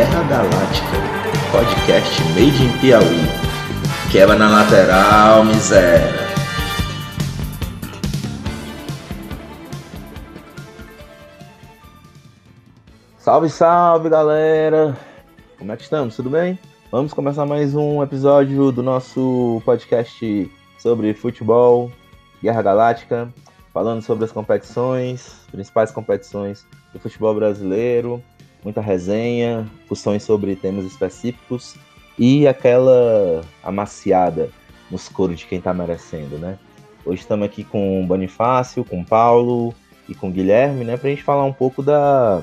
Guerra Galáctica, podcast made in Piauí. Quebra na lateral, miséria. Salve, salve, galera! Como é que estamos? Tudo bem? Vamos começar mais um episódio do nosso podcast sobre futebol, Guerra Galáctica, falando sobre as competições, principais competições do futebol brasileiro, muita resenha, discussões sobre temas específicos e aquela amaciada nos coros de quem tá merecendo, né? Hoje estamos aqui com o Bonifácio, com o Paulo e com o Guilherme, né, pra gente falar um pouco da,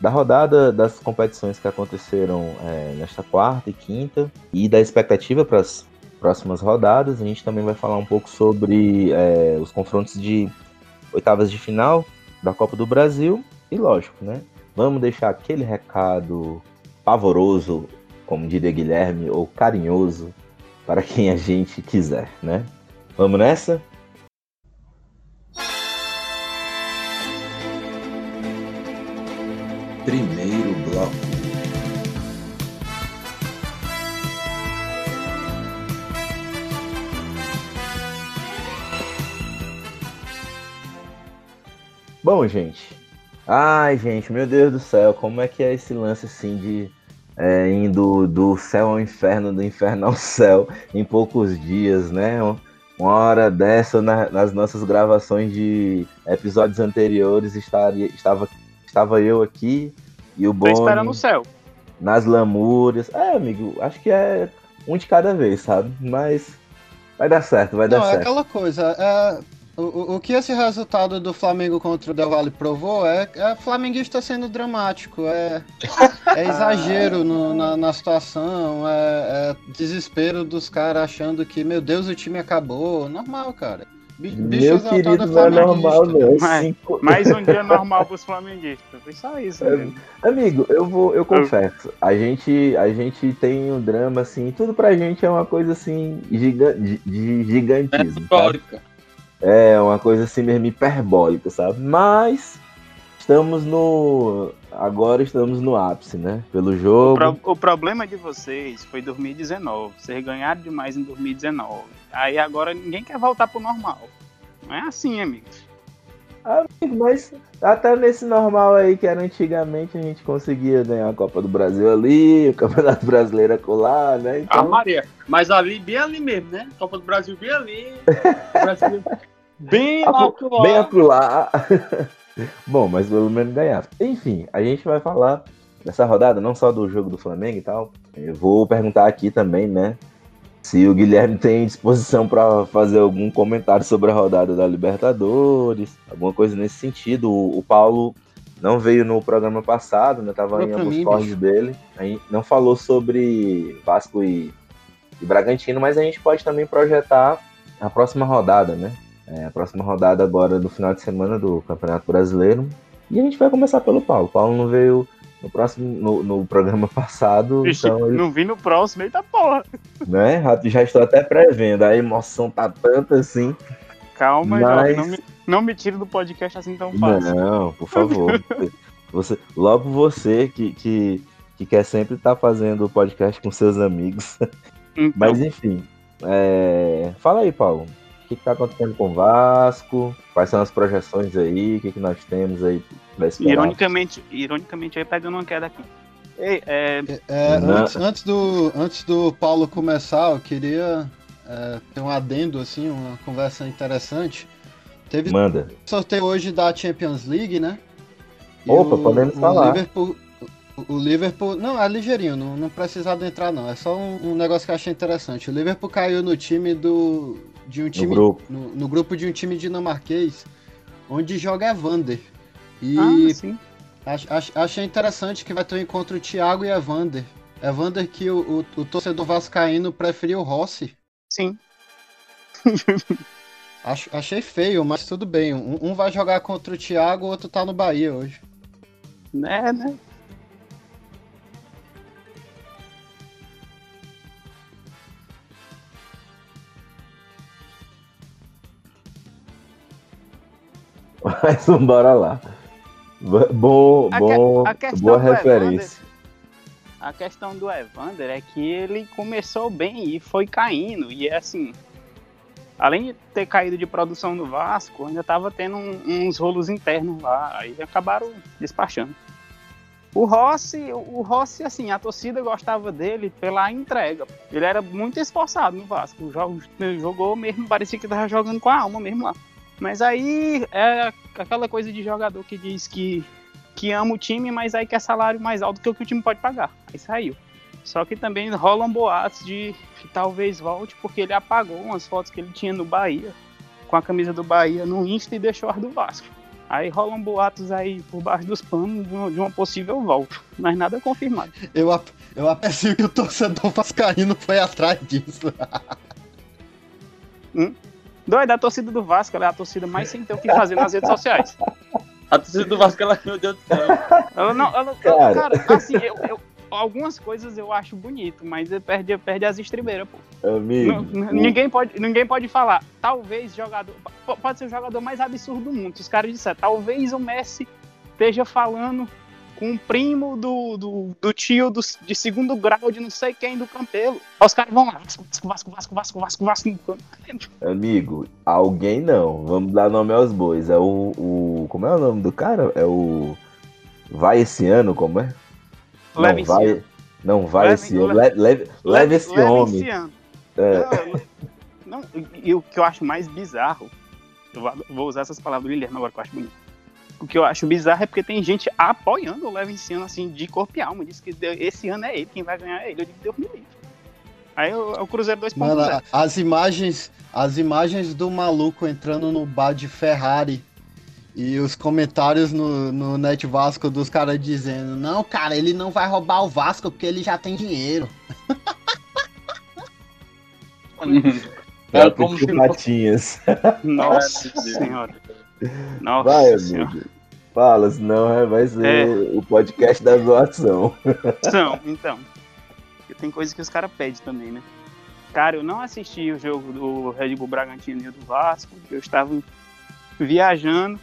da rodada das competições que aconteceram é, nesta quarta e quinta e da expectativa para as próximas rodadas. A gente também vai falar um pouco sobre é, os confrontos de oitavas de final da Copa do Brasil e, lógico, né, vamos deixar aquele recado pavoroso, como diria Guilherme, ou carinhoso para quem a gente quiser, né? Vamos nessa? Primeiro bloco. Bom, gente. Ai, gente, meu Deus do céu, como é que é esse lance assim de é, indo do céu ao inferno, do inferno ao céu em poucos dias, né? Uma hora dessa, na, nas nossas gravações de episódios anteriores, estaria, estava, estava eu aqui e o Boni... Tô esperando o céu. Nas lamúrias. É, amigo, acho que é um de cada vez, sabe? Mas vai dar certo, vai dar Não, é certo. aquela coisa. É, o, o que esse resultado do Flamengo contra o Del Valle provou é, é flamenguista sendo dramático, é, é exagero no- na, na situação, é, é desespero dos caras achando que, meu Deus, o time acabou. Normal, cara. Meu querido, é não é normal, flamenguista. não. Mas- Cinco- Mais um dia normal pros flamenguistas. Foi só isso É. Amigo, eu vou, eu confesso, a gente, a gente tem um drama assim, tudo pra gente é uma coisa assim giga, de, de gigantismo. sabe? Histórica. É uma coisa assim mesmo hiperbólica, sabe? Mas estamos no agora estamos no ápice, né? Pelo O, jogo. pro- o problema de vocês foi 2019. Vocês ganharam demais em 2019. Aí agora ninguém quer voltar pro normal. Não é assim, amigo. Mas até nesse normal aí que era antigamente a gente conseguia ganhar a Copa do Brasil ali, o Campeonato Brasileiro acolá, né? A Então, Maria. Mas ali, bem ali mesmo, né? Copa do Brasil, bem ali. Brasil, bem lá pro bem acolá. Bom, mas pelo menos ganhar. Enfim, a gente vai falar dessa rodada, não só do jogo do Flamengo e tal. Eu vou perguntar aqui também, né? Se o Guilherme tem disposição para fazer algum comentário sobre a rodada da Libertadores, alguma coisa nesse sentido. O, o Paulo não veio no programa passado, né? Tava em alguns corres dele. A gente não falou sobre Vasco e, e Bragantino, mas a gente pode também projetar a próxima rodada, né? É, a próxima rodada agora do final de semana do Campeonato Brasileiro. E a gente vai começar pelo Paulo. O Paulo não veio no próximo no, no programa passado, Vixe, então ele, não vi no próximo, eita porra. né? Já, já estou até prevendo. A emoção tá tanta assim. Calma, Mas-. Não me, não me tire do podcast assim tão fácil. Não, por favor. você, logo você que, que, que quer sempre estar fazendo podcast com seus amigos. Então, Mas enfim. é, Fala aí, Paulo. O que está acontecendo com o Vasco? Quais são as projeções aí? O que, que nós temos aí? Ironicamente, ironicamente, aí pegando uma queda aqui. Ei, é, É, Não. antes, antes do, antes do Paulo começar, eu queria é, ter um adendo, assim, uma conversa interessante. Teve Manda. sorteio hoje da Champions League, né? E Opa, podemos o falar. Liverpool, o, o Liverpool. Não, é ligeirinho, não, não precisa adentrar, não. É só um, um negócio que eu achei interessante. O Liverpool caiu no time do. De um time. grupo. No, no grupo de um time dinamarquês, onde joga Evander. E ah, sim. ach- ach- achei interessante que vai ter um encontro o Thiago e Evander. Evander que o, o, o torcedor vascaíno preferiu o Rossi. Sim. Acho, achei feio, mas tudo bem. Um, um vai jogar contra o Thiago, o outro tá no Bahia hoje. Né, né? Mas bora lá. Bo- Bom, A que- bom, a boa do referência. a questão do Evander é que ele começou bem e foi caindo. E é assim, além de ter caído de produção no Vasco, ainda estava tendo um, uns rolos internos lá. Aí acabaram despachando. O Rossi, o Rossi, assim, a torcida gostava dele pela entrega. Ele era muito esforçado no Vasco. Jogou mesmo, parecia que estava jogando com a alma mesmo lá. Mas aí é aquela coisa de jogador que diz que, que ama o time, mas aí quer salário mais alto que o que o time pode pagar. Aí saiu. Só que também rolam boatos de que talvez volte, porque ele apagou umas fotos que ele tinha no Bahia, com a camisa do Bahia no Insta e deixou as do Vasco. Aí rolam boatos aí por baixo dos panos de uma possível volta, mas nada confirmado. Eu, eu aprecio que o torcedor vascaíno foi atrás disso. hum? Doido, a torcida do Vasco é a torcida mais sem ter o que fazer nas redes sociais. A torcida do Vasco, ela, meu Deus do céu. Ela não, ela, cara. cara, assim, eu, eu, algumas coisas eu acho bonito, mas perde, perde as estribeiras, pô. Amigo. ninguém, pode, ninguém pode falar, talvez jogador. Pode ser o jogador mais absurdo do mundo. Se os caras disserem, talvez o Messi esteja falando com o primo do, do, do tio do, de segundo grau de não sei quem do Campelo. Aí os caras vão lá, Vasco, Vasco, Vasco, Vasco, Vasco, Vasco. Amigo, alguém não. Vamos dar nome aos bois. É o, o. Como é o nome do cara? É o. Vai esse ano, como é? Leve não vai, ano. não vai leve, esse ano. Leve, leve, leve esse leve homem. Esse ano. É. Não, e o que eu acho mais bizarro, eu vou usar essas palavras do Guilherme agora que eu acho bonito. O que eu acho bizarro é porque tem gente apoiando o Leve esse ano, assim, de corpo e alma. Diz que esse ano é ele, quem vai ganhar é ele. Eu digo, Deus me livre. Aí é o Cruzeiro 2.0. As imagens, as imagens do maluco entrando no bar de Ferrari e os comentários no, no Net Vasco dos caras dizendo: Não, cara, ele não vai roubar o Vasco porque ele já tem dinheiro. É como se patinhas. Nossa senhora. Nossa vai, senhora. amigo. Fala, senão vai ser é. o podcast da zoação. Então. Tem coisa que os caras pedem também, né? Cara, eu não assisti o jogo do Red Bull Bragantino e do Vasco, eu estava viajando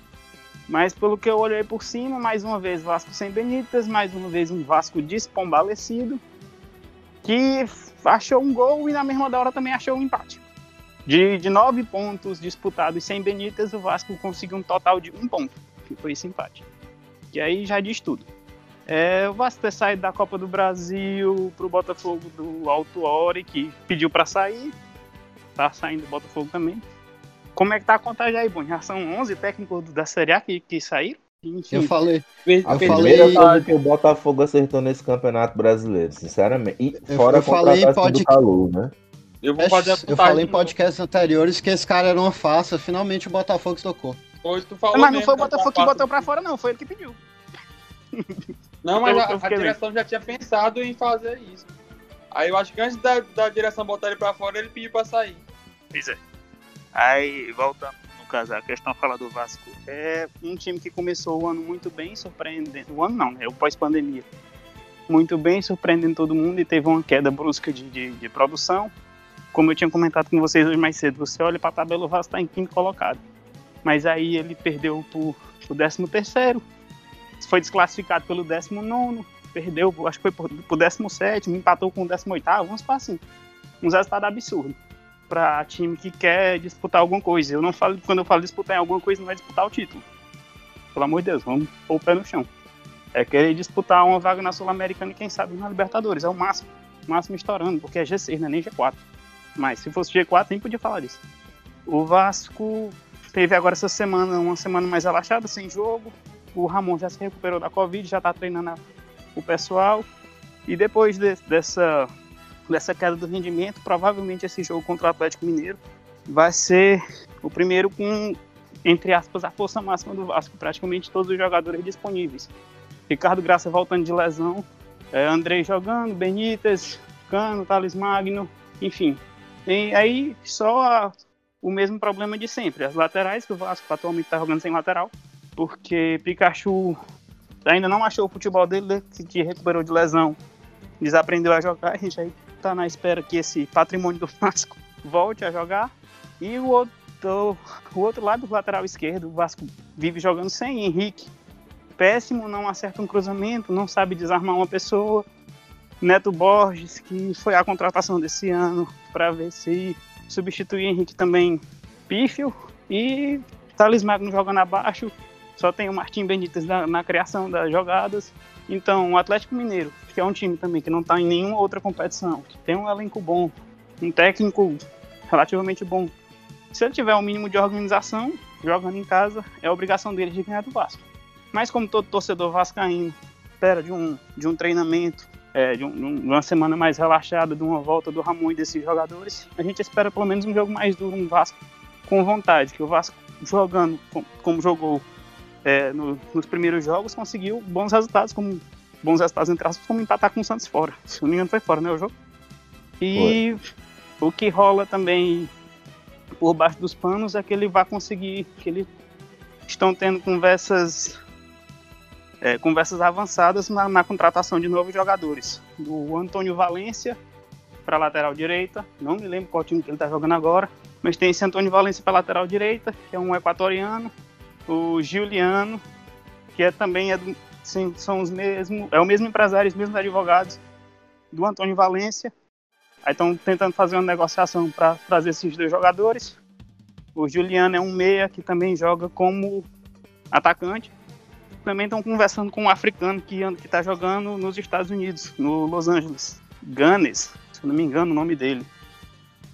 mas pelo que eu olhei por cima, mais uma vez Vasco sem Benítez, mais uma vez um Vasco despombalecido, que achou um gol e na mesma hora também achou um empate. De, de nove pontos disputados sem Benítez, o Vasco conseguiu um total de um ponto, que foi esse empate. Que aí já diz tudo. É, o Vasco ter saído da Copa do Brasil para o Botafogo do Alto Ori, que pediu para sair, tá saindo do Botafogo também. Como é que tá a contagem aí, Bom? Já são 11 técnicos da Série A que, que saíram? Enfim. Eu falei. A eu primeira falei... que o Botafogo acertou nesse campeonato brasileiro, sinceramente. E fora eu, eu falei em pod... do Calu, né? Eu, vou fazer eu falei em podcasts anteriores que esse cara era uma farsa, finalmente o Botafogo tocou. Pois tu falou Mas não foi o Botafogo que botou pra fora, não, foi ele que pediu. Não, mas a, a direção já tinha pensado em fazer isso. Aí eu acho que antes da, da direção botar ele pra fora, ele pediu pra sair. Pois é. Aí, voltando no caso, a questão fala do Vasco. É um time que começou o ano muito bem, surpreendendo. O ano não, né? O pós-pandemia. Muito bem, surpreendendo todo mundo e teve uma queda brusca de, de, de produção. Como eu tinha comentado com vocês hoje mais cedo, você olha para a tabela, o Vasco está em quinto colocado. Mas aí ele perdeu por, por 13 terceiro, foi desclassificado pelo 19 perdeu, acho que foi por, por 17 empatou com o 18 vamos para assim. Um resultado absurdo para time que quer disputar alguma coisa. Eu não falo, quando eu falo disputar em alguma coisa, não é disputar o título. Pelo amor de Deus, vamos pôr o pé no chão. É querer disputar uma vaga na Sul-Americana e quem sabe na Libertadores. É o máximo. O máximo estourando, porque é G6, não é nem G4. Mas se fosse G4, nem podia falar disso. O Vasco teve agora essa semana, uma semana mais relaxada, sem jogo. O Ramon já se recuperou da Covid, já está treinando o pessoal. E depois de, dessa dessa queda do rendimento, provavelmente esse jogo contra o Atlético Mineiro vai ser o primeiro com, entre aspas, a força máxima do Vasco, praticamente todos os jogadores disponíveis. Ricardo Graça voltando de lesão, é, Andrei jogando, Benítez, Cano, Thales Magno, enfim. E aí só a, o mesmo problema de sempre, as laterais, que o Vasco atualmente está jogando sem lateral, porque Pikachu ainda não achou o futebol dele, que recuperou de lesão, desaprendeu a jogar, a gente aí tá na espera que esse patrimônio do Vasco volte a jogar. E o outro, o outro lado do lateral esquerdo, o Vasco vive jogando sem Henrique. Péssimo, não acerta um cruzamento, não sabe desarmar uma pessoa. Neto Borges, que foi a contratação desse ano para ver se substituir Henrique também pífio. E Thales Magno jogando abaixo. Só tem o Martim Benítez na, na criação das jogadas. Então, o Atlético Mineiro, que é um time também que não está em nenhuma outra competição, que tem um elenco bom, um técnico relativamente bom. Se ele tiver o um mínimo de organização, jogando em casa, é obrigação dele de ganhar do Vasco. Mas como todo torcedor vascaíno espera de um, de um treinamento, é, de, um, de, uma semana mais relaxada, de uma volta do Ramon e desses jogadores, a gente espera pelo menos um jogo mais duro, um Vasco com vontade, que o Vasco jogando como, como jogou é, no, nos primeiros jogos, conseguiu bons resultados, como bons resultados entre aspas, como empatar com o Santos fora. Se não me engano, foi fora, né, o jogo? E foi. o que rola também por baixo dos panos é que ele vai conseguir, que eles estão tendo conversas é, conversas avançadas na, na, contratação de novos jogadores. Do Antônio Valência para lateral direita, não me lembro qual time que ele está jogando agora, mas tem esse Antônio Valência para lateral direita, que é um equatoriano, o Giuliano, que é também é do, sim, são os mesmos, é o mesmo empresário, os mesmos advogados do Antônio Valência. Aí estão tentando fazer uma negociação para trazer esses dois jogadores. O Juliano é um meia que também joga como atacante também estão conversando com um africano que está jogando nos Estados Unidos, no Los Angeles. Ganes, se não me engano o nome dele.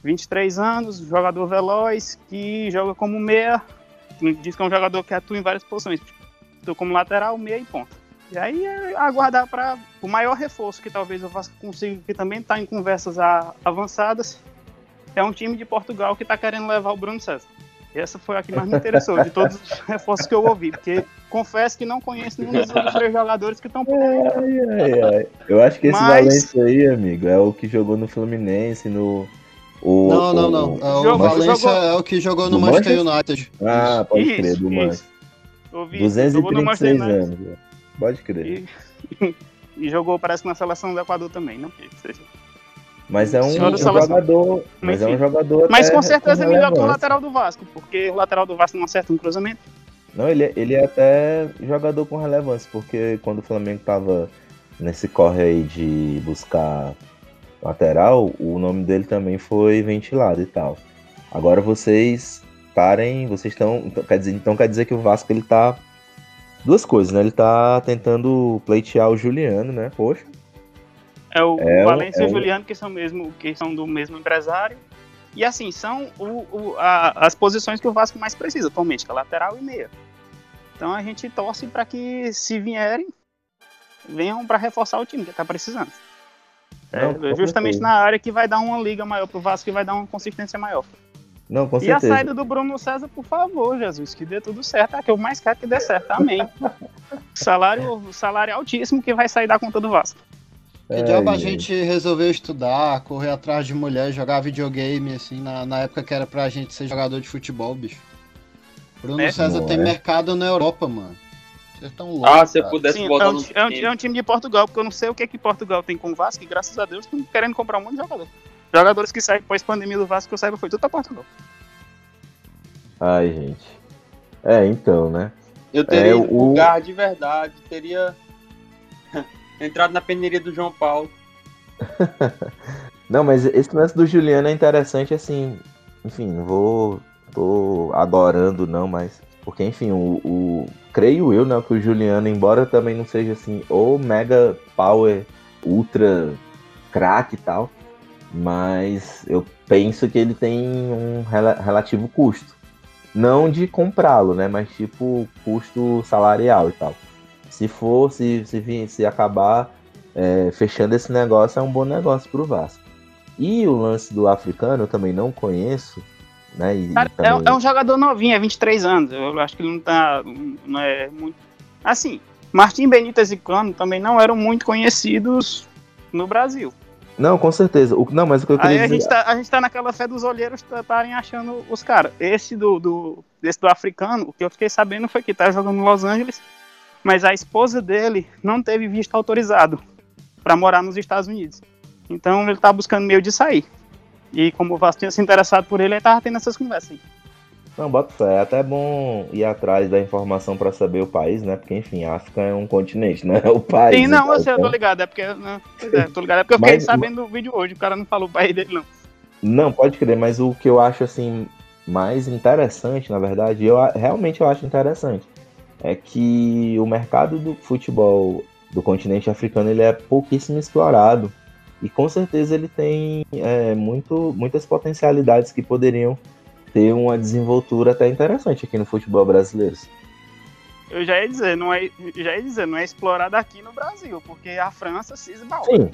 23 anos, jogador veloz, que joga como meia. Diz que é um jogador que atua em várias posições. Atua como lateral, meia e ponta. E aí é aguardar para o maior reforço que talvez Vasco consiga, que também está em conversas avançadas. É um time de Portugal que está querendo levar o Bruno César. E essa foi a que mais me interessou de todos os reforços que eu ouvi, porque confesso que não conheço nenhum dos três jogadores que estão por aí. Ai, ai, ai. Eu acho que esse Mas... Valência aí, amigo, é o que jogou no Fluminense, no. O, não, não, não. O, é o Valência jogou... é o que jogou no, no Manchester United. Ah, pode isso, crer, do Manchester. 236 anos. Pode crer. E, e, jogou, parece, na seleção do Equador também, não? Mas é um, um jogador. Mas Enfim. é um jogador. Mas com certeza é melhor que o lateral do Vasco, porque o lateral do Vasco não acerta um cruzamento. Não, ele, ele é até jogador com relevância, porque quando o Flamengo tava nesse corre aí de buscar lateral, o nome dele também foi ventilado e tal. Agora vocês parem, vocês estão. Então quer dizer, então quer dizer que o Vasco ele tá. Duas coisas, né? Ele tá tentando pleitear o Juliano, né? Poxa. É o é, Valência é e o Juliano, que são, mesmo, que são do mesmo empresário. E assim, são o, o, a, as posições que o Vasco mais precisa atualmente, que é lateral e meia. Então a gente torce para que, se vierem, venham para reforçar o time que está precisando. Não, é, justamente na área que vai dar uma liga maior para o Vasco e vai dar uma consistência maior. Não, com e certeza. a saída do Bruno César, por favor, Jesus, que dê tudo certo. É que eu mais quero que dê certo. Amém. salário, salário altíssimo que vai sair da conta do Vasco. Que diabo a gente resolveu estudar, correr atrás de mulher, jogar videogame, assim, na, na época que era pra gente ser jogador de futebol, bicho. Bruno é, César tem é. mercado na Europa, mano. Vocês estão loucos. Ah, se eu pudesse Sim, botar é um, no é, um, é um time de Portugal, porque eu não sei o que, que Portugal tem com o Vasco, e graças a Deus estão querendo comprar um monte de jogador. Jogadores que saem pós-pandemia do Vasco, que eu saiba, foi tudo pra Portugal. Ai, gente. É, então, né? Eu teria é, o lugar de verdade, teria entrado na peneira do João Paulo. não, mas esse lance do Juliano é interessante, assim. Enfim, não vou. tô adorando, não, mas. Porque, enfim, o, o, creio eu, né, que o Juliano, embora também não seja assim, o mega power, ultra craque e tal, mas eu penso que ele tem um rel relativo custo. Não de comprá-lo, né, mas tipo custo salarial e tal se for, se, se, se acabar é, fechando esse negócio, é um bom negócio para o Vasco. E o lance do africano eu também não conheço. Né, e, Cara, também... é, é, um jogador novinho, é 23 anos. Eu acho que ele não tá. Não é muito. Assim, Martim Benítez e Cano também não eram muito conhecidos no Brasil. Não, com certeza. O, não, mas o que eu queria Aí a dizer... gente, tá, a gente tá naquela fé dos olheiros estarem achando os caras. Esse do, do, desse do africano, o que eu fiquei sabendo foi que tá jogando no Los Angeles mas a esposa dele não teve visto autorizado para morar nos Estados Unidos. Então ele tá buscando meio de sair. E como o Vasco tinha se interessado por ele, ele tava tendo essas conversas aí. Não, bota fé. É até bom ir atrás da informação para saber o país, né? Porque, enfim, a África é um continente, né? O país. Sim, não, você, eu tô ligado. É porque. Não, né? é, tô ligado. É porque eu fiquei mas, sabendo do vídeo hoje. O cara não falou o país dele, não. Não, pode crer, mas o que eu acho, assim, mais interessante, na verdade, eu realmente eu acho interessante, é que o mercado do futebol do continente africano ele é pouquíssimo explorado. E com certeza ele tem é, muito, muitas potencialidades que poderiam ter uma desenvoltura até interessante aqui no futebol brasileiro. Eu já ia dizer, não é, já ia dizer, não é explorado aqui no Brasil, porque a França se esbalou. Sim.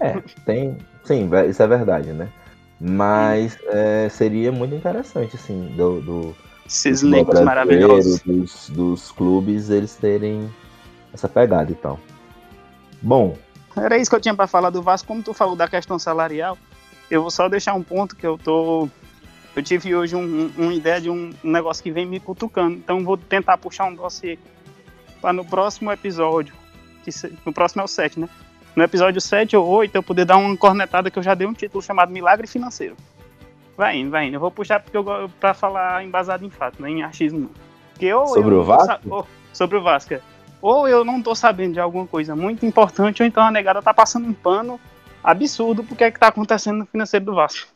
É, tem, sim, isso é verdade, né? Mas é, seria muito interessante, assim, do, do esses links maravilhosos dos, dos clubes eles terem essa pegada e tal. Bom, era isso que eu tinha para falar do Vasco. Como tu falou da questão salarial, eu vou só deixar um ponto que eu tô. Eu tive hoje um, um, uma ideia de um negócio que vem me cutucando. Então vou tentar puxar um dossiê para no próximo episódio. Que se, no próximo é o 7, né? No episódio 7 ou 8 eu poder dar uma cornetada que eu já dei um título chamado Milagre Financeiro. Vai indo, vai indo. Eu vou puxar porque eu para falar embasado em fato, não é em achismo. Porque sobre o Vasco? sobre o Vasco. É ou eu não tô sabendo de alguma coisa muito importante, ou então a negada tá passando um pano absurdo porque é que tá acontecendo no financeiro do Vasco.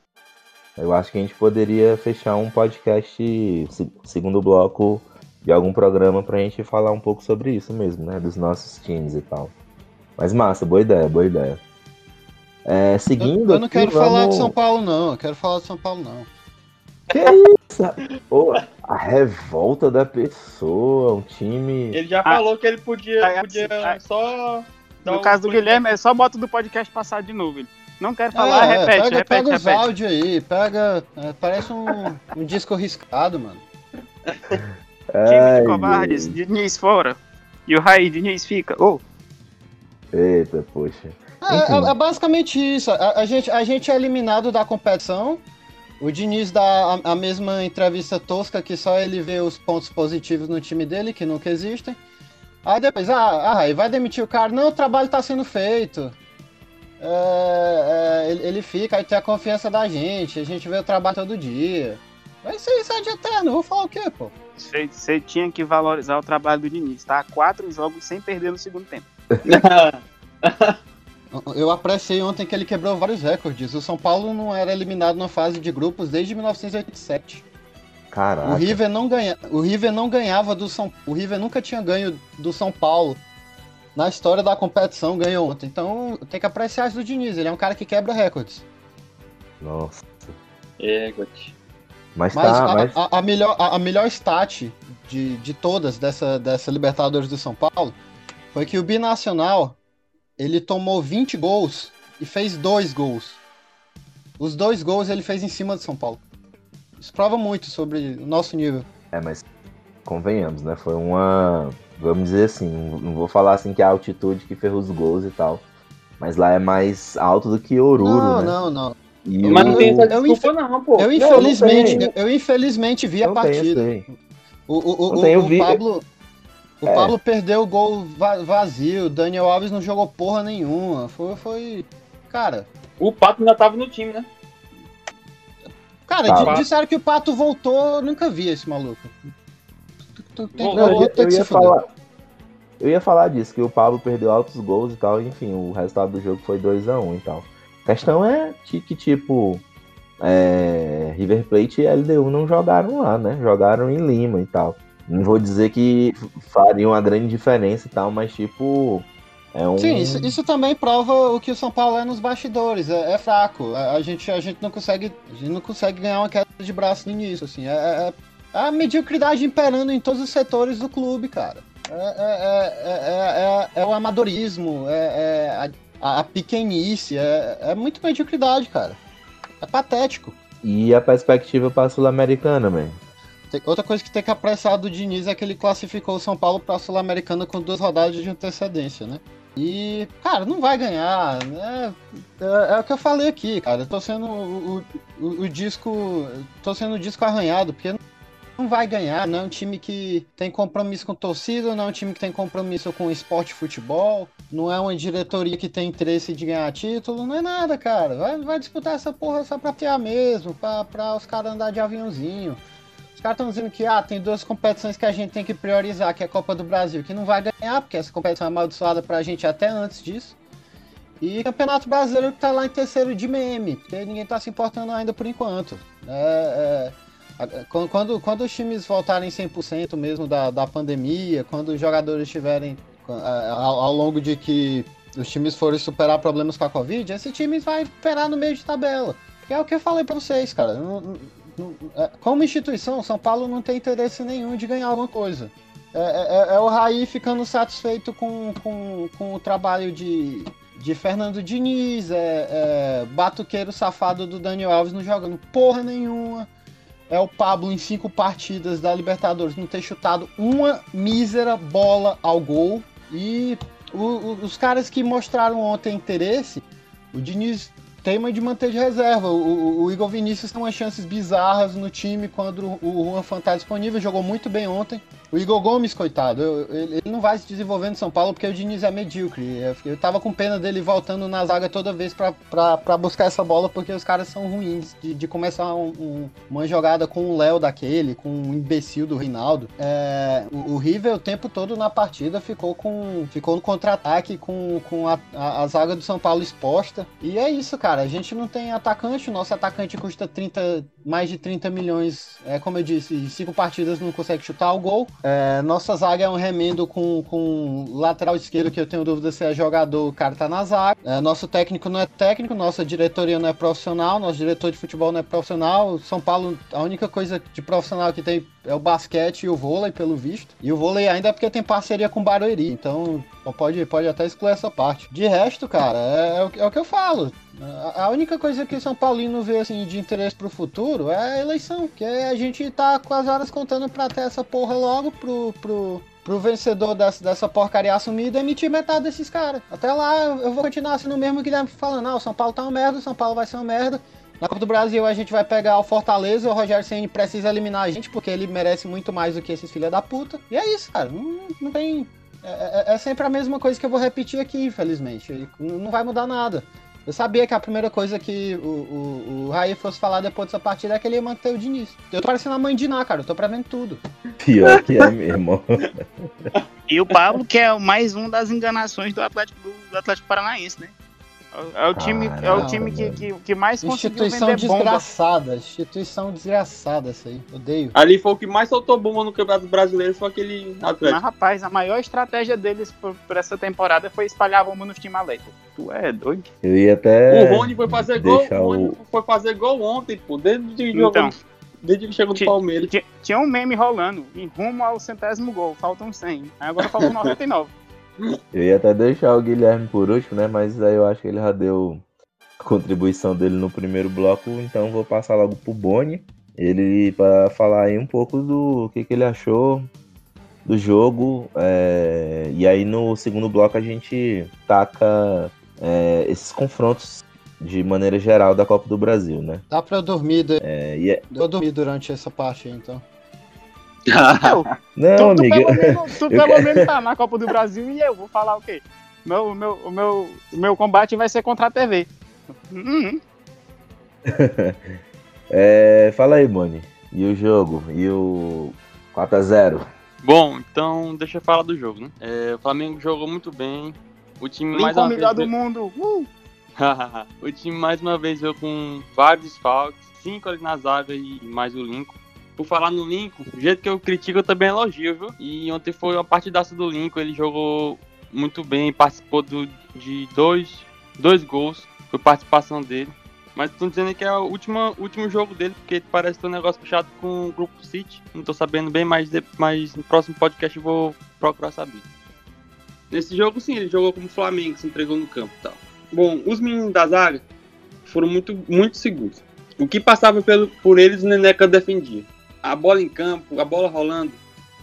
Eu acho que a gente poderia fechar um podcast, segundo bloco, de algum programa pra gente falar um pouco sobre isso mesmo, né? Dos nossos times e tal. Mas massa, boa ideia, boa ideia. É, seguindo. Eu, eu não quero aqui, falar vamos... de São Paulo, não. Eu quero falar de São Paulo, não. Que isso? Pô, a revolta da pessoa, um time. Ele já ah, falou que ele podia, podia ah, só. No caso do Guilherme, é só bota do podcast passado de novo. Ele não quero falar, é, repete, pega, repete, pega repete. os áudios aí, pega. É, parece um, um disco riscado, mano. time de covardes, Diniz fora. E o Raí, Diniz fica. Oh. Eita, poxa. É, é, é, basicamente isso. A, a, gente, a gente é eliminado da competição o Diniz dá a, a, mesma entrevista tosca que só ele vê os pontos positivos no time dele, que nunca existem. Aí depois, ah, ah vai demitir o cara. Não, o trabalho tá sendo feito. É, é, ele, ele, fica, aí tem a confiança da gente, a gente vê o trabalho todo dia. Vai ser isso é de eterno, vou falar o quê, pô? Você tinha que valorizar o trabalho do Diniz, tá? Quatro jogos sem perder no segundo tempo. Eu apreciei ontem que ele quebrou vários recordes. O São Paulo não era eliminado na fase de grupos desde 1987. Caraca. O River não ganha, o River não ganhava do São, o River nunca tinha ganho do São Paulo na história da competição, ganhou ontem. Então tem que apreciar isso do Diniz, ele é um cara que quebra recordes. Nossa. É, mas, mas, tá, a, mas... A, a, melhor, a, a melhor stat de, de todas dessa, dessa Libertadores do São Paulo foi que o Binacional ele tomou 20 gols e fez dois gols. Os dois gols ele fez em cima de São Paulo. Isso prova muito sobre o nosso nível. É, mas convenhamos, né? Foi uma. Vamos dizer assim, não vou falar assim que é a altitude que ferrou os gols e tal. Mas lá é mais alto do que Oruro, não, né? Não, não, não. Mas não tem essa desculpa, eu, não, pô. Eu infelizmente, não, eu, eu, infelizmente vi a partida. o, o, o, o, o Pablo, o é. Pablo perdeu o gol vazio, o Daniel Alves não jogou porra nenhuma. Foi. foi... Cara. O Pato ainda tava no time, né? Cara, tá. disseram que o Pato voltou, nunca vi esse maluco. Tem, não, eu, eu, ia falar, eu ia falar disso, que o Pablo perdeu altos gols e tal, enfim, o resultado do jogo foi 2x1 um e tal. A questão é que, tipo, é, River Plate e LDU não jogaram lá, né? Jogaram em Lima e tal. Não vou dizer que faria uma grande diferença e tal, mas tipo. É um... Sim, isso, isso também prova o que o São Paulo é nos bastidores, é, é fraco. A, a, gente, a, gente não consegue, a gente não consegue ganhar uma queda de braço no início, assim. É, é, é a mediocridade imperando em todos os setores do clube, cara. É, é o amadorismo, é, a, a, pequenice, é, muito mediocridade, cara. É patético. E a perspectiva para a Sul-Americana, man. Outra coisa que tem que apressar do Diniz é que ele classificou o São Paulo para a Sul-Americana com duas rodadas de antecedência, né? E, cara, não vai ganhar. Né? É, é, o que eu falei aqui, cara. Tô sendo o, o, o, disco. tô sendo o disco arranhado, porque não vai ganhar. Não é um time que tem compromisso com torcida, não é um time que tem compromisso com esporte e futebol, não é uma diretoria que tem interesse de ganhar título, não é nada, cara. Vai, vai disputar essa porra só pra ter mesmo, pra, pra os caras andar de aviãozinho caras estão dizendo que ah, tem duas competições que a gente tem que priorizar, que é a Copa do Brasil, que não vai ganhar, porque essa competição é amaldiçoada pra gente até antes disso. E Campeonato Brasileiro que tá lá em terceiro de meme, porque ninguém tá se importando ainda por enquanto. É, é, quando, quando os times voltarem 100% mesmo da, da pandemia, quando os jogadores estiverem ao, ao longo de que os times forem superar problemas com a Covid, esse time vai operar no meio de tabela. Que é o que eu falei pra vocês, cara. Não, como instituição, São Paulo não tem interesse nenhum de ganhar alguma coisa. É, é, é, é o Raí ficando satisfeito com, com, com o trabalho de, de Fernando Diniz, é, é batuqueiro safado do Daniel Alves não jogando porra nenhuma. É o Pablo em cinco partidas da Libertadores não ter chutado uma mísera bola ao gol. E o, o, os caras que mostraram ontem interesse, o Diniz tema de manter de reserva. O, o, Igor Vinícius tem umas chances bizarras no time quando o Juan Fan tá disponível, jogou muito bem ontem. O Igor Gomes, coitado, ele, não vai se desenvolver no São Paulo porque o Diniz é medíocre. Eu tava com pena dele voltando na zaga toda vez para buscar essa bola porque os caras são ruins de, de começar um, um, uma jogada com o Léo daquele, com o um imbecil do Reinaldo. É, o, o River o tempo todo na partida ficou com ficou no contra-ataque com, com a, a, a, zaga do São Paulo exposta. E é isso, cara. A gente não tem atacante, o nosso atacante custa 30, mais de 30 milhões. É, como eu disse, cinco partidas não consegue chutar o gol. É, nossa zaga é um remendo com, com lateral esquerdo, que eu tenho dúvida se é jogador, o cara tá na zaga. É, nosso técnico não é técnico, nossa diretoria não é profissional, nosso diretor de futebol não é profissional. São Paulo, a única coisa de profissional que tem é o basquete e o vôlei, pelo visto. E o vôlei ainda é porque tem parceria com o Barueri, então pode, pode até excluir essa parte. De resto, cara, é, é, o, é o que eu falo. A única coisa que São Paulino vê assim, de interesse pro futuro é a eleição, que a gente tá com as horas contando pra ter essa porra logo pro, pro, pro vencedor dessa, dessa porcaria assumir e demitir metade desses caras. Até lá eu vou continuar sendo o mesmo Guilherme falando, ah, o São Paulo tá uma merda, o São Paulo vai ser uma merda. Na Copa do Brasil a gente vai pegar o Fortaleza, o Rogério Senni precisa eliminar a gente, porque ele merece muito mais do que esses filha da puta. E é isso, cara. Não, não tem. É, é, é sempre a mesma coisa que eu vou repetir aqui, infelizmente. Não vai mudar nada. Eu sabia que a primeira coisa que o, o, o Raí fosse falar depois dessa partida é que ele ia manter o Diniz. Eu tô parecendo a mãe de Ná, cara. Eu tô prevendo tudo. Pior que é mesmo. e o Pablo, que é mais um das enganações do Atlético, do Atlético Paranaense, né? É o time, é o time que, que, que mais conseguiu Instituição vender desgraçada, bomba. instituição desgraçada essa aí, odeio. Ali foi o que mais soltou bomba no Campeonato Brasileiro, foi aquele Atlético. Mas rapaz, a maior estratégia deles por, por essa temporada foi espalhar bomba nos times alegres. Tu é doido? Eu ia até O Rony foi fazer gol, o Rony foi fazer gol ontem, pô, desde que então, Desde que chegou no Palmeiras. Tinha, tinha um meme rolando, em rumo ao centésimo gol, faltam 100. Agora faltam 99. Eu ia até deixar o Guilherme por último, né? Mas aí eu acho que ele já deu a contribuição dele no primeiro bloco, então vou passar logo pro Boni. Ele para falar aí um pouco do que, que ele achou do jogo. É... E aí no segundo bloco a gente taca é, esses confrontos de maneira geral da Copa do Brasil, né? Dá pra eu dormir, de... é, e é... eu dormir durante essa parte aí, não, tu, tu amiga. Pelo menos, tu pelo menos tá na Copa do Brasil e eu vou falar o quê? Meu, meu, o, meu, o meu combate vai ser contra a TV. Uhum. é, fala aí, Moni. E o jogo? E o 4x0? Bom, então deixa eu falar do jogo, né? É, o Flamengo jogou muito bem. O time mais uma melhor vez... do mundo. Uh! o time mais uma vez veio com vários desfalques, cinco ali na zaga e mais o Lincoln por falar no Lincoln, o jeito que eu critico eu também elogio, viu? E ontem foi uma partidaça do Lincoln, ele jogou muito bem, participou do, de dois, dois gols, foi participação dele. Mas estão dizendo que é o último, último jogo dele, porque parece ter um negócio fechado com o Grupo City. Não tô sabendo bem, mas, mas no próximo podcast eu vou procurar saber. Nesse jogo, sim, ele jogou como Flamengo, se entregou no campo e tal. Bom, os meninos da zaga foram muito, muito seguros. O que passava pelo, por eles, o Neneca defendia a bola em campo, a bola rolando,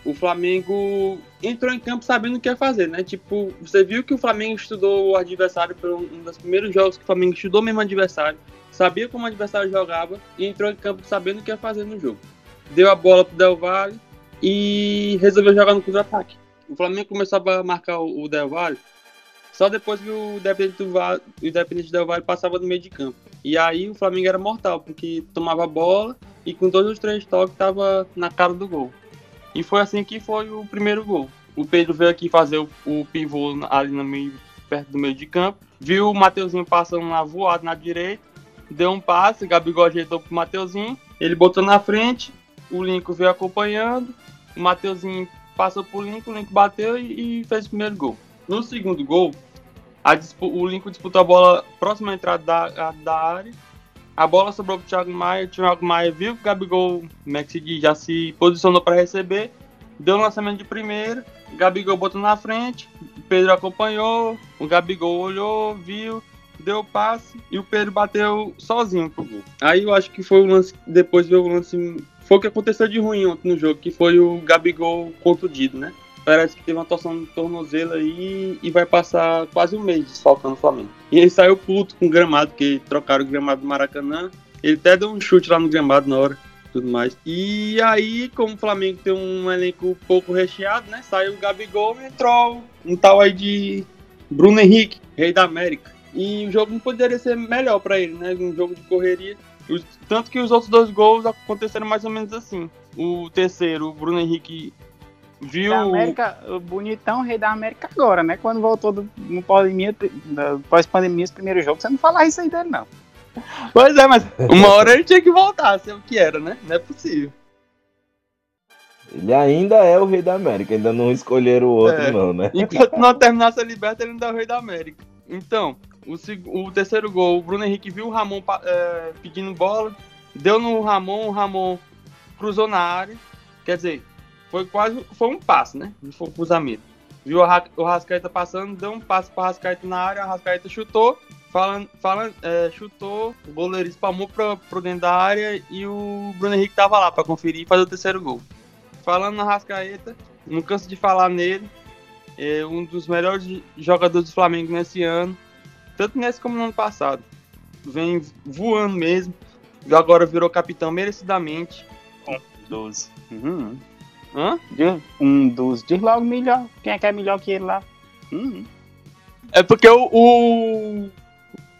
o Flamengo entrou em campo sabendo o que ia fazer, né? Tipo, você viu que o Flamengo estudou o adversário por um dos primeiros jogos que o Flamengo estudou mesmo adversário, sabia como o adversário jogava e entrou em campo sabendo o que ia fazer no jogo. Deu a bola pro Del Valle e resolveu jogar no contra-ataque. O Flamengo começou a marcar o Del Valle só depois que o Independente, do Vale, o Del Valle passava no meio de campo. E aí o Flamengo era mortal, porque tomava a bola, e com todos os três toques tava na cara do gol. E foi assim que foi o primeiro gol. O Pedro veio aqui fazer o, o pivô ali no meio, perto do meio de campo. Viu o Mateuzinho passando lá voado na direita. Deu um passe, Gabigol ajeitou pro Mateuzinho. Ele botou na frente. O Lincoln veio acompanhando. O Mateuzinho passou pro Lincoln, o Lincoln bateu e, e fez o primeiro gol. No segundo gol, o Lincoln disputou a bola próxima à entrada da, da área. A bola sobrou pro Thiago Maia. O Thiago Maia viu que o Gabigol, como é que se diz, já se posicionou para receber. Deu um lançamento de primeira. O Gabigol botou na frente. O Pedro acompanhou. O Gabigol olhou, viu, deu o passe. E o Pedro bateu sozinho pro gol. Aí eu acho que foi o lance. Depois veio o lance. Foi o que aconteceu de ruim ontem no jogo, que foi o Gabigol contundido, né? Parece que teve uma torção no tornozelo aí e vai passar quase um mês desfalcando o Flamengo. E ele saiu puto com o gramado, que trocaram o gramado do Maracanã. Ele até deu um chute lá no gramado na hora, tudo mais. E aí, como o Flamengo tem um elenco pouco recheado, né? Saiu o Gabigol e entrou um tal aí de Bruno Henrique, rei da América. E o jogo não poderia ser melhor para ele, né? Um jogo de correria. Tanto que os outros dois gols aconteceram mais ou menos assim. O terceiro, o Bruno Henrique Viu? Da América, o bonitão rei da América agora, né? Quando voltou do, no pós-pandemia, pós-pandemia, esse primeiro jogo, você não falar isso aí dele, não. Pois é, mas uma hora ele tinha que voltar, ser o que era, né? Não é possível. Ele ainda é o rei da América, ainda não escolheram o outro, é. não, né? Enquanto não terminasse a liberta, ele ainda é o rei da América. Então, o, o terceiro gol, o Bruno Henrique viu o Ramon é, pedindo bola, deu no Ramon, o Ramon cruzou na área. Quer dizer, foi quase foi um passe, né? Não foi um cruzamento. Viu o Rascaeta passando, deu um passe para Rascaeta na área, o Rascaeta chutou, falando, falando, é, chutou, o goleiro espalmou para dentro da área e o Bruno Henrique tava lá para conferir e fazer o terceiro gol. Falando na Rascaeta, não canso de falar nele, é um dos melhores jogadores do Flamengo nesse ano, tanto nesse como no ano passado. Vem voando mesmo, agora virou capitão merecidamente. 12. Uhum. Hã? Um dos. Diz logo melhor. Quem é que é melhor que ele lá? Uhum. É porque o, o,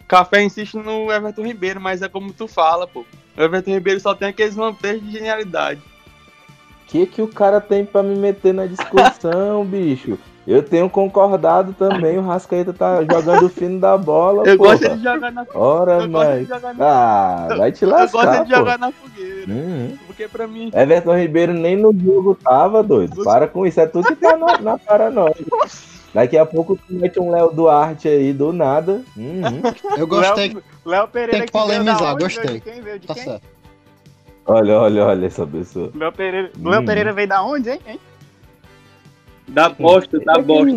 Café insiste no Everton Ribeiro, mas é como tu fala, pô. O Everton Ribeiro só tem aqueles lampejos de genialidade. O que, que o cara tem pra me meter na discussão, bicho? Eu tenho concordado também, o Rascaeta tá jogando o fino da bola. Eu porra. gosto de jogar na Ora, mas. Na... Ah, vai te lascar. Eu gosto de pô. jogar na fogueira. Uhum. Porque pra mim. Everton Ribeiro nem no jogo tava, doido. Você... Para com isso, é tudo que tá na, na paranoia. Daqui a pouco tu mete um Léo Duarte aí do nada. Uhum. Eu gostei. Léo, Léo Pereira Tem que polemizar, gostei. Quem veio de tá quem? certo. Olha, olha, olha essa pessoa. Léo Pereira, hum. Léo Pereira veio da onde, hein? hein? Da bosta, da bosta.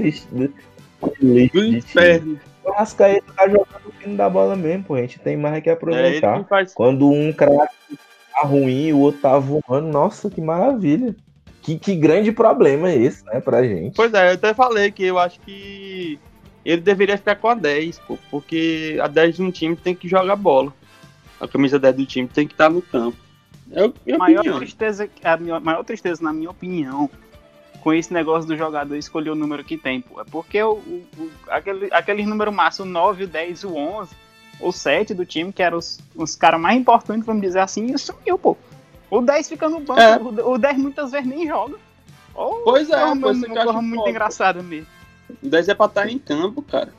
Do inferno. O Rascaeta tá jogando o fino da bola mesmo, pô. A gente tem mais que aproveitar. É faz... Quando um craque tá ruim e o outro tá voando, nossa, que maravilha. Que, que grande problema é esse, né, pra gente. Pois é, eu até falei que eu acho que ele deveria ficar com a 10, pô, porque a 10 de um time tem que jogar bola. A camisa 10 do time tem que estar tá no campo. É a maior tristeza, a maior tristeza, na minha opinião, com esse negócio do jogador escolher o número que tem, pô. É porque o, o, o aquele, aquele número massa, o 9, o 10, o 11, o 7 do time, que eram os, os caras mais importantes, vamos dizer assim, sumiu, pô. O 10 fica no banco, é. o, o 10 muitas vezes nem joga. Pois é, uma, uma coisa muito engraçada mesmo. O 10 é pra estar em campo, cara.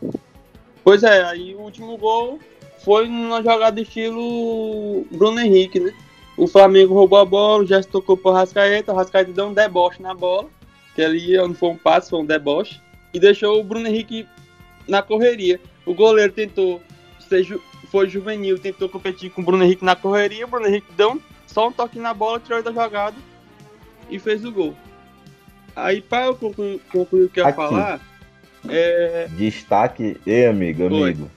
Pois é, aí o último gol foi numa jogada estilo Bruno Henrique, né? O Flamengo roubou a bola, o Gerson tocou pro Rascaeta, o Rascaeta deu um deboche na bola que ali não foi um passe, foi um deboche, e deixou o Bruno Henrique na correria. O goleiro tentou, seja, foi juvenil, tentou competir com o Bruno Henrique na correria, o Bruno Henrique deu só um toque na bola, tirou da jogada e fez o gol. Aí, para eu concluir, concluir o que eu ia falar, é... Destaque, ei amigo, amigo,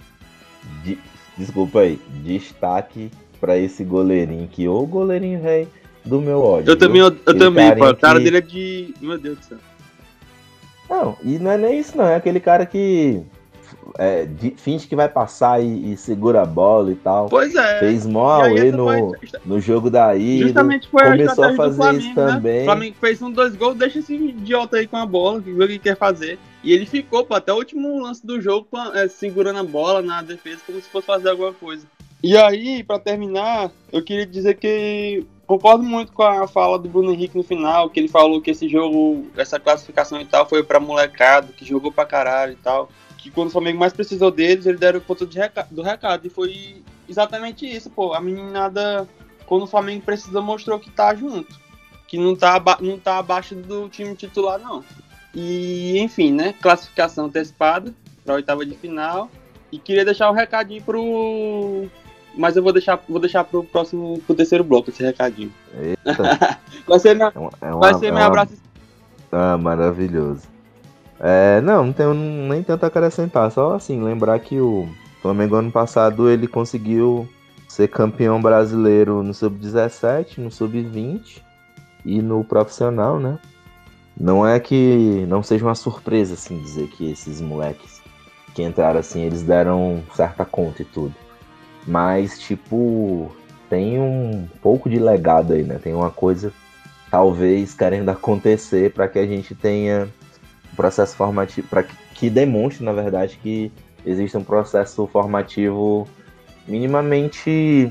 desculpa aí, destaque para esse goleirinho que, ô goleirinho velho, do meu ódio. Eu também, eu, eu também, pô. A cara que... dele é de. Meu Deus do céu. Não, e não é nem isso, não. É aquele cara que é, de, finge que vai passar e, e, segura a bola e tal. Pois é. Fez mal aí no, no jogo da ida. Justamente foi Começou a, fazer Flamengo, isso né? também. O Flamengo fez um, dois gols, deixa esse idiota aí com a bola, que vê o que quer fazer. E ele ficou, pô, até o último lance do jogo, é, segurando a bola na defesa, como se fosse fazer alguma coisa. E aí, para terminar, eu queria dizer que concordo muito com a fala do Bruno Henrique no final, que ele falou que esse jogo, essa classificação e tal, foi pra molecado, que jogou pra caralho e tal. Que quando o Flamengo mais precisou deles, eles deram o ponto de do recado. E foi exatamente isso, pô. A meninada, quando o Flamengo precisou, mostrou que tá junto. Que não tá, não tá abaixo do time titular, não. E, enfim, né? Classificação antecipada pra oitava de final. E queria deixar um recadinho pro, mas eu vou deixar, vou deixar pro próximo, pro terceiro bloco esse recadinho. Vai ser, minha, É uma- é vai ser é meu uma- abraço. Ah, maravilhoso. É, não, não tenho nem tanto a acrescentar. Só assim, lembrar que o Flamengo ano passado ele conseguiu ser campeão brasileiro no Sub-17, no Sub-20 e no profissional, né? Não é que não seja uma surpresa, assim, dizer que esses moleques que entraram assim, eles deram certa conta e tudo. Mas, tipo, tem um pouco de legado aí, né? Tem uma coisa talvez querendo acontecer para que a gente tenha um processo formativo, para que, que demonstre, na verdade, que existe um processo formativo minimamente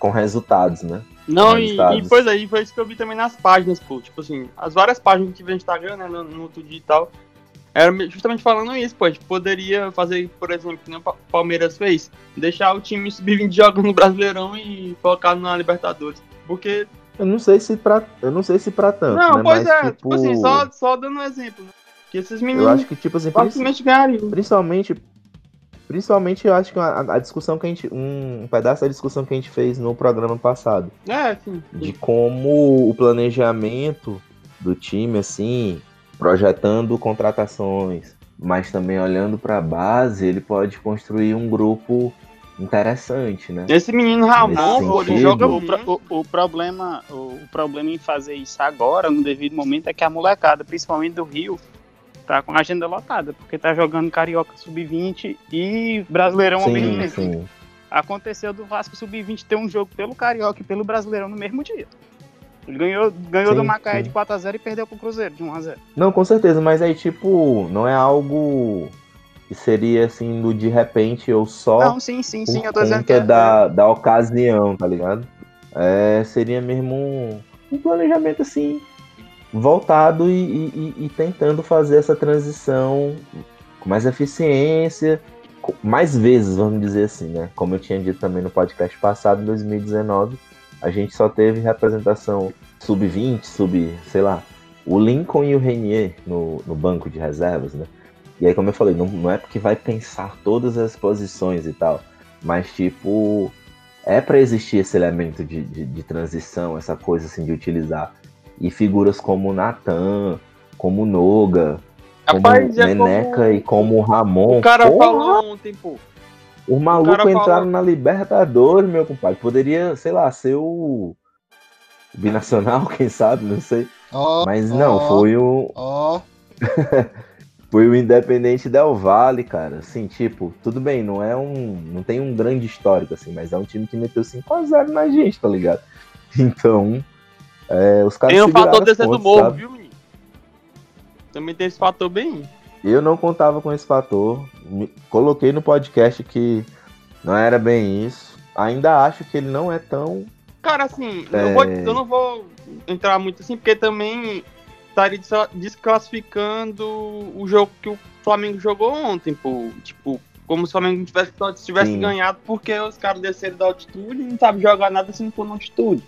com resultados, né? Não, e, e pois aí, foi isso que eu vi também nas páginas, pô. Tipo assim, as várias páginas que tive no Instagram, né, no, no outro dia e tal, era justamente falando isso, pô. A gente poderia fazer, por exemplo, que nem o Pa- Palmeiras fez, deixar o time sub-20 jogando no Brasileirão e focar na Libertadores. Porque, Eu não sei se para, eu não sei se para tanto, não, né? pois Mas, é, tipo, tipo assim, só, só dando um exemplo, né? Que esses eu meninos acho que tipo assim, princi- facilmente ganhariam. principalmente principalmente eu acho que a, a discussão que a gente um pedaço da discussão que a gente fez no programa passado É, sim. de como o planejamento do time, assim, projetando contratações, mas também olhando para a base, ele pode construir um grupo interessante, né? Esse menino Ramon, ele joga O, o- o problema, o, o problema em fazer isso agora, no devido momento, é que a molecada, principalmente do Rio, tá com a agenda lotada, porque tá jogando Carioca Sub-20 e Brasileirão ao mesmo Sim, tempo. sim. Aconteceu do Vasco Sub-20 ter um jogo pelo Carioca e pelo Brasileirão no mesmo dia. Ele ganhou, ganhou Sim, do Macaé sim. de 4x0 e perdeu pro Cruzeiro de 1x0. Não, com certeza, mas aí, tipo, não é algo que seria assim do de repente ou só Não, sim, sim, sim, eu tô dizendo que conta é, da, da ocasião, tá ligado? É, seria mesmo um, um planejamento assim, voltado e, e- e- tentando fazer essa transição com mais eficiência, com- mais vezes, vamos dizer assim, né? Como eu tinha dito também no podcast passado, em 2019, a gente só teve representação sub-20, sub, sei lá, o Lincoln e o Renier no, no banco de reservas, né? E aí, como eu falei, não, não é porque vai pensar todas as posições e tal, mas tipo, é para existir esse elemento de, de, de transição, essa coisa assim de utilizar. E figuras como o Natan, como o Noga, como Rapaz, é Neneca como e como o Ramon. O cara Porra, falou ontem, pô. O maluco cara entraram falou- na Libertadores, meu compadre. Poderia, sei lá, ser o binacional, quem sabe, não sei. Ó, Mas não, ó, foi o Ó, foi o Independente Del Valle, cara. Assim, tipo, tudo bem, não é um, não tem um grande histórico assim, mas é um time que meteu 5 a 0 na gente, tá ligado? Então, é, os caras Tem um fator descer do morro, sabe? viu, menino? Também tem esse fator bem. Eu não contava com esse fator. Me- coloquei no podcast que não era bem isso. Ainda acho que ele não é tão Cara, assim, É. eu, vou- eu não vou entrar muito assim, porque também estaria des- desclassificando o jogo que o Flamengo jogou ontem, pô. Tipo, como se o Flamengo tivesse, tivesse Sim. ganhado porque os caras desceram da altitude e não sabem jogar nada se não for na altitude.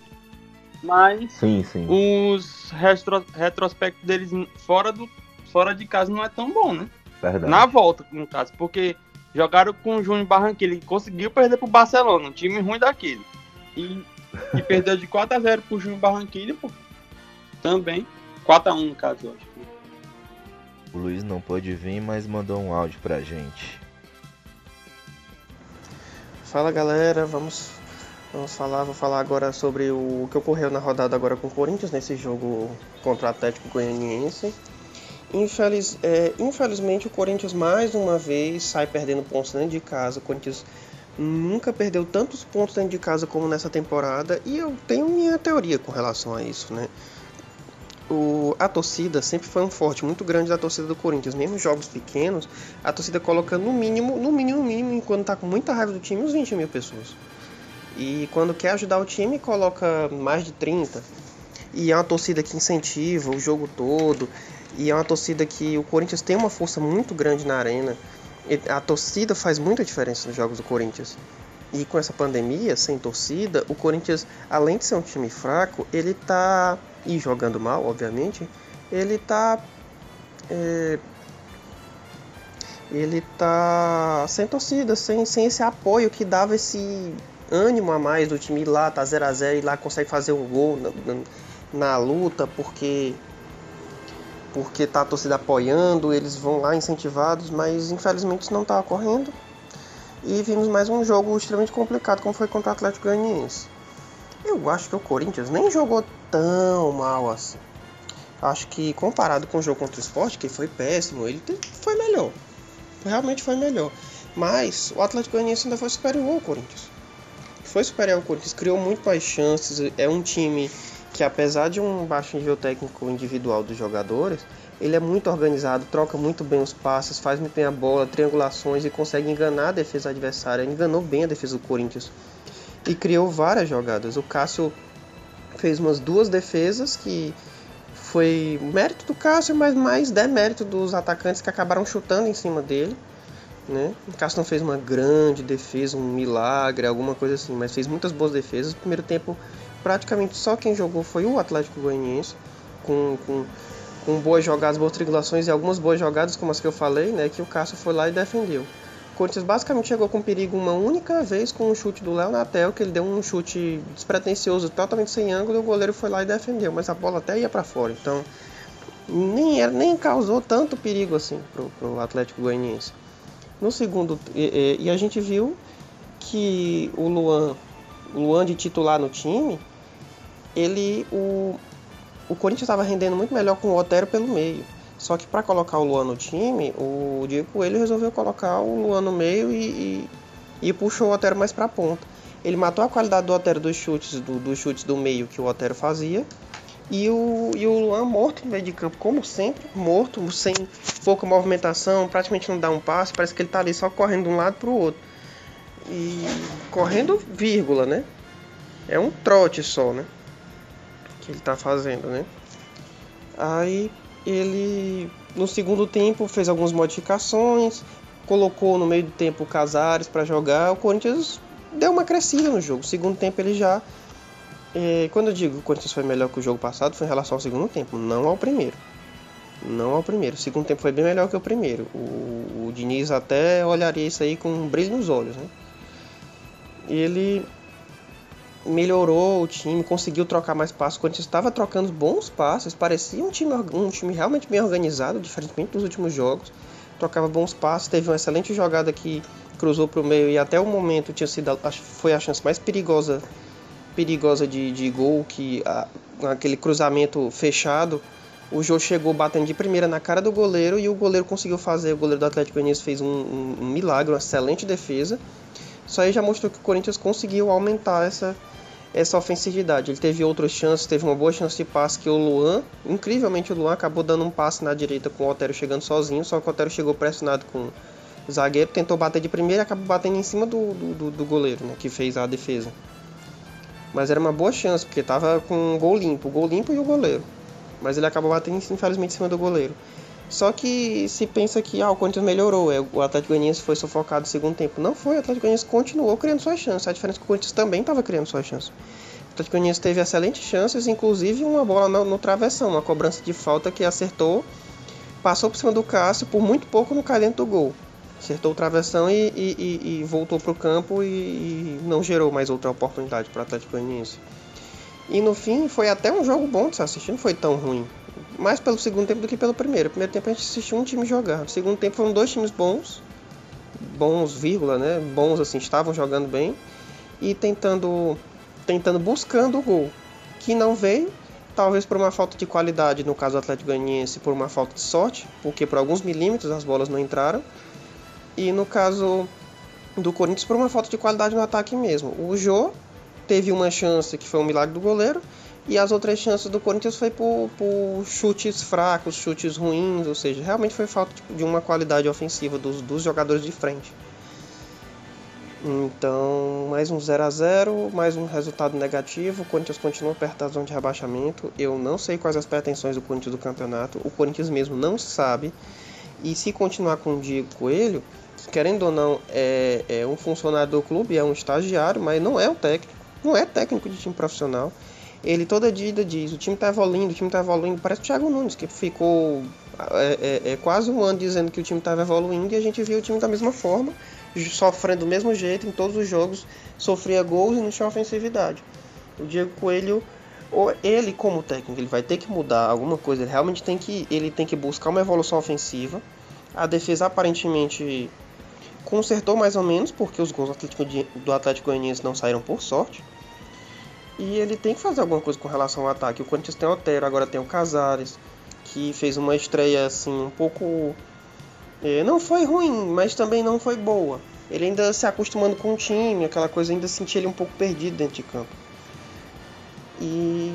Mas Sim, sim. os retro, retrospectos deles fora, do, fora de casa não é tão bom, né? Verdade. Na volta, no caso, porque jogaram com o Júnior Barranquilla e conseguiu perder pro Barcelona, um time ruim daquele. E, e perdeu de 4x0 pro Júnior Barranquilla, pô. Também. 4x1 no caso, eu acho. O Luiz não pôde vir, mas mandou um áudio pra gente. Fala galera, vamos, vamos falar, vou falar agora sobre o que ocorreu na rodada agora com o Corinthians nesse jogo contra o Atlético Goianiense. Infeliz, é, infelizmente o Corinthians mais uma vez sai perdendo pontos dentro de casa. O Corinthians nunca perdeu tantos pontos dentro de casa como nessa temporada e eu tenho minha teoria com relação a isso, né? O, a torcida sempre foi um forte muito grande da torcida do Corinthians, mesmo jogos pequenos, a torcida coloca no mínimo, no mínimo, no mínimo, enquanto tá com muita raiva do time, uns 20 mil pessoas. E quando quer ajudar o time, coloca mais de 30. E é uma torcida que incentiva o jogo todo. E é uma torcida que o Corinthians tem uma força muito grande na arena. A torcida faz muita diferença nos jogos do Corinthians. E com essa pandemia, sem torcida, o Corinthians, além de ser um time fraco, ele tá. E jogando mal, obviamente, ele tá. É, ele tá sem torcida, sem, sem esse apoio que dava esse ânimo a mais do time ir lá, tá 0 a 0 e lá consegue fazer um gol na, na, na, luta, porque porque tá a torcida apoiando, eles vão lá incentivados, mas infelizmente isso não tá ocorrendo. E vimos mais um jogo extremamente complicado, como foi contra o Atlético Goianiense. Eu acho que o Corinthians nem jogou tão mal assim. Acho que comparado com o jogo contra o Sport, que foi péssimo, ele foi melhor. Realmente foi melhor. Mas o Atlético Goianiense ainda foi superior ao Corinthians. Foi superior ao Corinthians, criou muito mais chances. É um time que, apesar de um baixo nível técnico individual dos jogadores, ele é muito organizado, troca muito bem os passes, faz muito bem a bola, triangulações e consegue enganar a defesa adversária. Enganou bem a defesa do Corinthians e criou várias jogadas. O Cássio fez umas duas defesas que foi mérito do Cássio, mas mais demérito dos atacantes que acabaram chutando em cima dele. Né? O Cássio não fez uma grande defesa, um milagre, alguma coisa assim, mas fez muitas boas defesas. No primeiro tempo, praticamente só quem jogou foi o Atlético Goianiense, com, com com boas jogadas, boas triangulações e algumas boas jogadas, como as que eu falei, né, que o Cássio foi lá e defendeu. O Corinthians basicamente chegou com perigo uma única vez com um chute do Léo Natel, que ele deu um chute despretensioso, totalmente sem ângulo, e o goleiro foi lá e defendeu, mas a bola até ia para fora. Então, nem, era, nem causou tanto perigo assim pro, pro Atlético Goianiense. No segundo, e, e, e a gente viu que o Luan, o Luan de titular no time, ele o o Corinthians estava rendendo muito melhor com o Otero pelo meio. Só que para colocar o Luan no time, o Diego Coelho resolveu colocar o Luan no meio e, e, e puxou o Otero mais para a ponta. Ele matou a qualidade do Otero dos chutes do, dos chutes do meio que o Otero fazia. E o, e o Luan morto no meio de campo, como sempre, morto, sem pouca movimentação, praticamente não dá um passe, parece que ele está ali só correndo de um lado para o outro. E correndo vírgula, né? É um trote só, né? Que ele tá fazendo, né? Aí ele no segundo tempo fez algumas modificações, colocou no meio do tempo o Casares para jogar. O Corinthians deu uma crescida no jogo. No segundo tempo ele já é, quando eu digo que o Corinthians foi melhor que o jogo passado, foi em relação ao segundo tempo, não ao primeiro. Não ao primeiro. O segundo tempo foi bem melhor que o primeiro. O, o Diniz até olharia isso aí com um brilho nos olhos, né? Ele melhorou o time, conseguiu trocar mais passos. O Corinthians estava trocando bons passos, parecia um time, um time realmente bem organizado, diferentemente dos últimos jogos. Trocava bons passos, teve uma excelente jogada que cruzou para o meio e até o momento tinha sido foi a chance mais perigosa perigosa de, de gol que a, aquele cruzamento fechado o Jô chegou batendo de primeira na cara do goleiro e o goleiro conseguiu fazer o goleiro do Atlético Goianiense fez um, um, um milagre uma excelente defesa isso aí já mostrou que o Corinthians conseguiu aumentar essa essa ofensividade. Ele teve outras chances, teve uma boa chance de passe que o Luan, incrivelmente o Luan acabou dando um passe na direita com o Otero chegando sozinho, só que o Otero chegou pressionado com o zagueiro, tentou bater de primeira e acabou batendo em cima do, do, do goleiro, né, que fez a defesa. Mas era uma boa chance, porque tava com um gol limpo, o gol limpo e o goleiro. Mas ele acabou batendo infelizmente em cima do goleiro. Só que se pensa que ah, o Corinthians melhorou, é, o Atlético Goianiense foi sufocado no segundo tempo. Não foi, o Atlético Goianiense continuou criando suas chances. A diferença é que o Corinthians também estava criando suas chances. O Atlético Goianiense teve excelentes chances, inclusive uma bola no, no, travessão, uma cobrança de falta que acertou, passou por cima do Cássio, por muito pouco no cai do gol. Acertou o travessão e, e, e, e voltou para o campo e, não gerou mais outra oportunidade para o Atlético Goianiense. E no fim foi até um jogo bom de se assistir, não foi tão ruim mais pelo segundo tempo do que pelo primeiro. No primeiro tempo a gente assistiu um time jogar. No segundo tempo foram dois times bons, bons, vírgula, né? Bons assim, estavam jogando bem e tentando, tentando buscando o gol, que não veio. Talvez por uma falta de qualidade, no caso do Atlético Goianiense, por uma falta de sorte, porque por alguns milímetros as bolas não entraram. E no caso do Corinthians, por uma falta de qualidade no ataque mesmo. O Jô teve uma chance que foi um milagre do goleiro, e as outras chances do Corinthians foi por, por chutes fracos, chutes ruins, ou seja, realmente foi falta de uma qualidade ofensiva dos, dos jogadores de frente. Então, mais um 0 a 0 mais um resultado negativo. O Corinthians continua perto da zona de rebaixamento. Eu não sei quais as pretensões do Corinthians do campeonato. O Corinthians mesmo não sabe. E se continuar com o Diego Coelho, querendo ou não, é, é um funcionário do clube, é um estagiário, mas não é um técnico. Não é técnico de time profissional. Ele toda dia diz: o time tá evoluindo, o time tá evoluindo. Parece o Thiago Nunes, que ficou é, é, é quase um ano dizendo que o time estava evoluindo e a gente viu o time da mesma forma sofrendo do mesmo jeito em todos os jogos, sofria gols e não tinha ofensividade. O Diego Coelho, ele como técnico, ele vai ter que mudar alguma coisa, ele realmente tem que, ele tem que buscar uma evolução ofensiva. A defesa aparentemente consertou mais ou menos, porque os gols do Atlético, do Atlético Goianiense não saíram por sorte. E ele tem que fazer alguma coisa com relação ao ataque. O Corinthians tem o Otero, agora tem o Casares, que fez uma estreia assim um pouco é, não foi ruim, mas também não foi boa. Ele ainda se acostumando com o time, aquela coisa, ainda sentia ele um pouco perdido dentro de campo. E,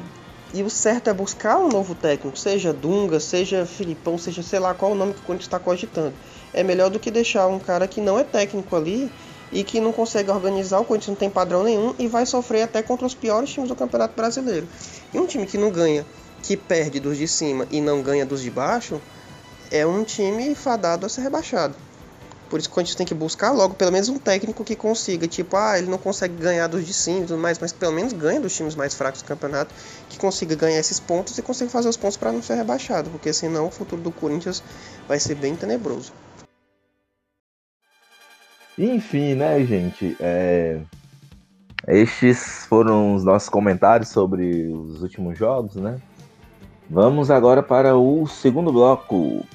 e o certo é buscar um novo técnico, seja Dunga, seja Filipão, seja sei lá qual o nome que o Corinthians está cogitando. É melhor do que deixar um cara que não é técnico ali e que não consegue organizar, o Corinthians não tem padrão nenhum e vai sofrer até contra os piores times do Campeonato Brasileiro. E um time que não ganha, que perde dos de cima e não ganha dos de baixo, é um time fadado a ser rebaixado. Por isso que a gente tem que buscar logo pelo menos um técnico que consiga, tipo, ah, ele não consegue ganhar dos de cima e tudo mais, mas pelo menos ganha dos times mais fracos do campeonato, que consiga ganhar esses pontos e consiga fazer os pontos para não ser rebaixado, porque senão o futuro do Corinthians vai ser bem tenebroso. Enfim, né, gente? É... Estes foram os nossos comentários sobre os últimos jogos, né? Vamos agora para o segundo bloco.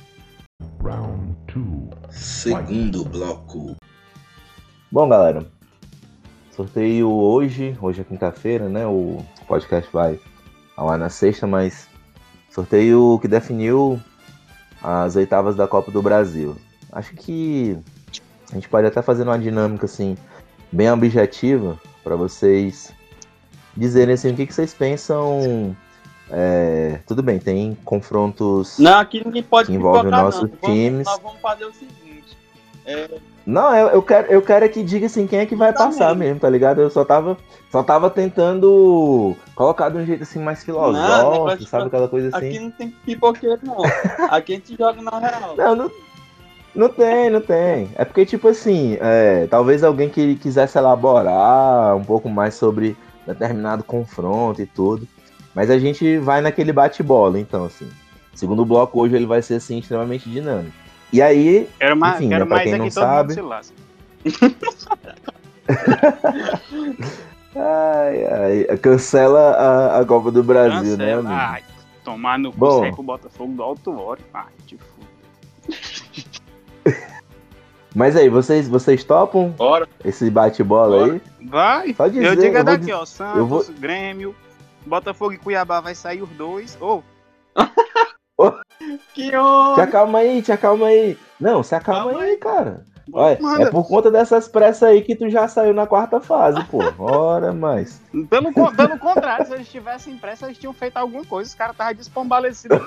Round two. Segundo bloco. Bom, galera, sorteio hoje, hoje é quinta-feira, né? O podcast vai ao ar na sexta, mas sorteio que definiu as oitavas da Copa do Brasil. Acho que a gente pode até fazer uma dinâmica assim bem objetiva para vocês dizerem assim o que, que vocês pensam é, tudo bem, tem confrontos. Não, aqui ninguém pode que envolvem nossos não. times. Vamos, nós vamos fazer o seguinte. É... Não, eu, eu, quero, eu quero é que diga assim quem é que vai tá passar mesmo. mesmo, tá ligado? Eu só tava, só tava tentando colocar de um jeito assim mais filosófico, não, sabe? Aquela coisa assim. Aqui não tem pipoqueiro, não. aqui a gente joga na real. Não, não, não tem, não tem. É porque, tipo assim, é, talvez alguém que quisesse elaborar um pouco mais sobre determinado confronto e tudo. Mas a gente vai naquele bate-bola, então, assim. segundo bloco hoje ele vai ser, assim, extremamente dinâmico. E aí, quero mais, enfim, quero né, pra quem é não sabe... ai, ai, cancela a, a Copa do Brasil, né, cancela. né, amigo? Ai, tomar no Bom. cu o Botafogo do Alto Oro. Ai, te fudo. Mas aí, vocês, vocês topam Bora. esse bate-bola aí? Vai, Só dizer, eu digo é daqui, ó. Santos, eu vou- Grêmio, Botafogo e Cuiabá vai sair os dois. Ô, Que honra! Te acalma aí, te acalma aí. Não, se acalma Calma aí, cara. Olha, manda. é por conta dessas pressas aí que tu já saiu na quarta fase, pô. Ora, mais. Pelo, pelo contrário, se eles tivessem pressa, eles tinham feito alguma coisa. Os caras estavam despombalecidos.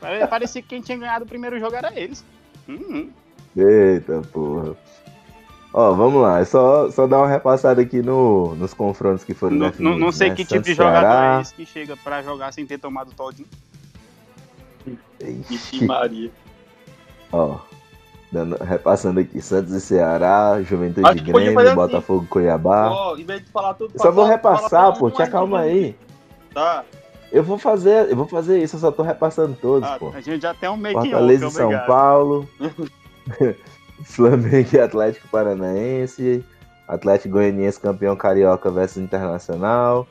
Pare- Parecia que quem tinha ganhado o primeiro jogo era eles. Uhum. Eita, porra. Ó, vamos lá. É só, só dar uma repassada aqui no, nos confrontos que foram Não, definidos. não, não sei né? que tipo de Santos, jogador Ceará. é esse que chega pra jogar sem ter tomado todinho. Ixi, Maria. Ó, dando, repassando aqui. Santos e Ceará, Juventude Acho Grêmio, assim. Botafogo Cuiabá. Ó, em vez de falar tudo Eu só vou repassar, pô. Te acalma de aí. Tá. Eu vou fazer, eu vou fazer isso, eu só tô repassando todos, Ah, pô. a gente já tem um meio que Fortaleza e São obrigado. Paulo. Flamengo e Atlético Paranaense. Atlético Goianiense campeão carioca versus Internacional.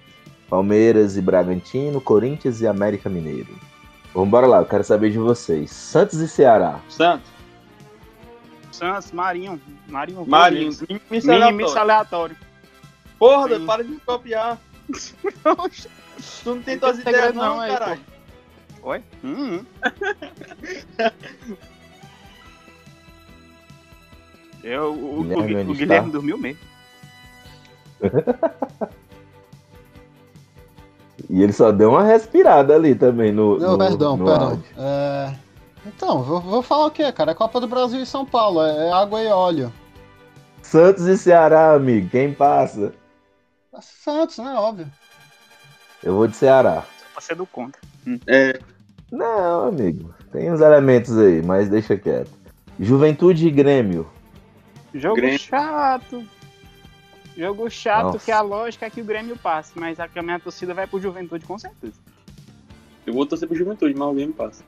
Palmeiras e Bragantino. Corinthians e América Mineiro. Vambora lá, eu quero saber de vocês. Santos e Ceará. Santos. Santos, Marinho. Marinho. Marinho. Minimis aleatório. Porra, doido, para de me copiar. Tu não tem tuas ideias não, não aí, caralho. Oi? Uhum. Eu, o, o- Guilherme, o onde Guilherme dormiu mesmo. E ele só deu uma respirada ali também no. Não, no perdão, no perdão. É, Então, vou, vou falar o quê, cara? É Copa do Brasil e São Paulo, é, é água e óleo. Santos e Ceará, amigo. Quem passa? Santos, né? Óbvio. Eu vou de Ceará. Só pra ser do contra. É, Não, amigo. Tem uns elementos aí, mas deixa quieto. Juventude e Grêmio. Jogo Grêmio. chato. Jogo chato Nossa. que a lógica é que o Grêmio passe, mas a minha torcida vai pro Juventude com certeza. eu vou torcer pro Juventude, mas o Grêmio passa.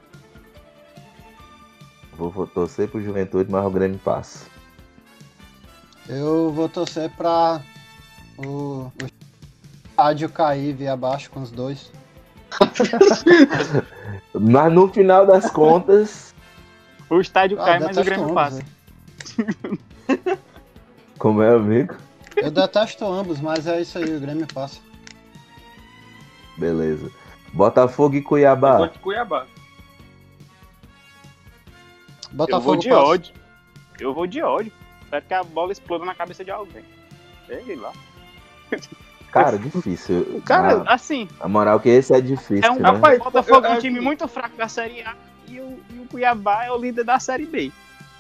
Vou, vou torcer pro Juventude, mas o Grêmio passa. Eu vou torcer pra o, o estádio cair e vir abaixo com os dois. Mas no final das contas, O estádio Ah, cai, mas o Grêmio ambos, passa. como é, amigo? Eu detesto ambos, mas é isso aí, o Grêmio passa. Beleza. Botafogo e Eu Cuiabá. gosto de Cuiabá. Eu Botafogo vou de passa. ódio. Eu vou de ódio. Espero que a bola exploda na cabeça de alguém. Sei lá. Cara, difícil. Cara, Ah, assim, a moral que esse é difícil, é um né? Rapaz, o Botafogo é eu- um eu- time muito fraco da Série A e o, e o Cuiabá é o líder da Série B.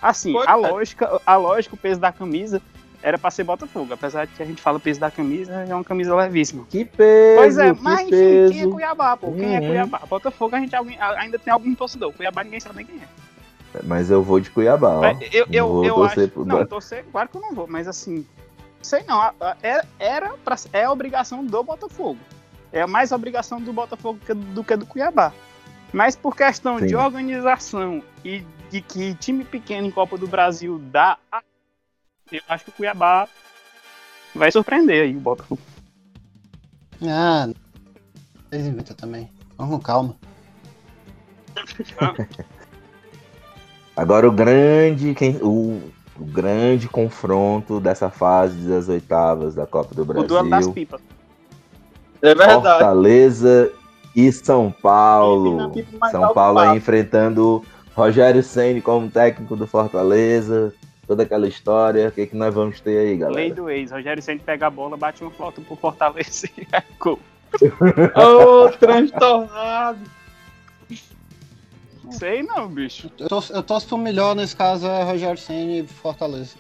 Assim, Pois a é. lógica, a lógica, o peso da camisa era pra ser Botafogo. Apesar de que a gente fala peso da camisa, é uma camisa levíssima. Que peso, Pois é, que mas enfim, peso. quem é Cuiabá, pô? Quem é Uhum. Cuiabá? Botafogo a gente alguém- ainda tem algum torcedor. Cuiabá ninguém sabe nem quem é. Mas eu vou de Cuiabá, ó. eu eu, vou eu torcer acho. pro- Não, torcer, claro que eu não vou, mas assim. Sei não. a- a- Era, era pra, é a obrigação do Botafogo. É mais obrigação do Botafogo do que do Cuiabá. Mas por questão Sim. de organização e de que time pequeno em Copa do Brasil dá. a- Eu acho que o Cuiabá vai surpreender aí o Botafogo. Ah, vocês inventam também. Vamos com calma. Agora o grande, quem, o, o grande confronto dessa fase das oitavas da Copa do O duelo das Brasil. pipas. É verdade. Fortaleza e São Paulo. São o Paulo aí enfrentando Rogério Ceni como técnico do Fortaleza. Toda aquela história. O que, que nós vamos ter aí, Lei galera? do ex. Rogério sempre pega a bola, bate uma flauta pro Fortaleza e é gol. Ô, transtornado. Sei não, bicho. Eu torço, eu torço pro melhor, nesse caso é Rogério Senna e Fortaleza.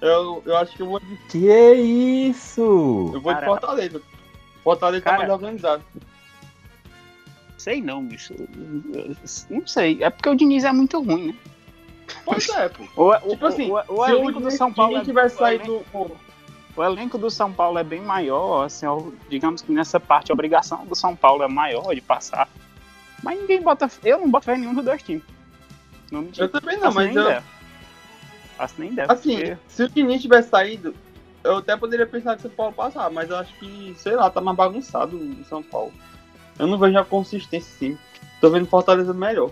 Eu, eu acho que eu vou de, Que é isso? eu vou de. Fortaleza. Fortaleza tá Cara. mais organizado. Sei não, bicho. Não sei. É porque o Diniz é muito ruim, né? Pois é, pô. O, o, Tipo assim, o, o elenco do São Paulo. é- tivesse o elenco- saído. pô, O elenco do São Paulo é bem maior, assim, digamos que nessa parte a obrigação do São Paulo é maior de passar. Mas ninguém bota. Eu não boto fé nenhum dos dois times. Não me Eu também não, Faço mas eu. Faço nem ideia. assim, porque- se o Diniz tivesse saído, eu até poderia pensar que o São Paulo passar, mas eu acho que, sei lá, tá mais bagunçado o São Paulo. Eu não vejo a consistência sim. Tô vendo Fortaleza melhor.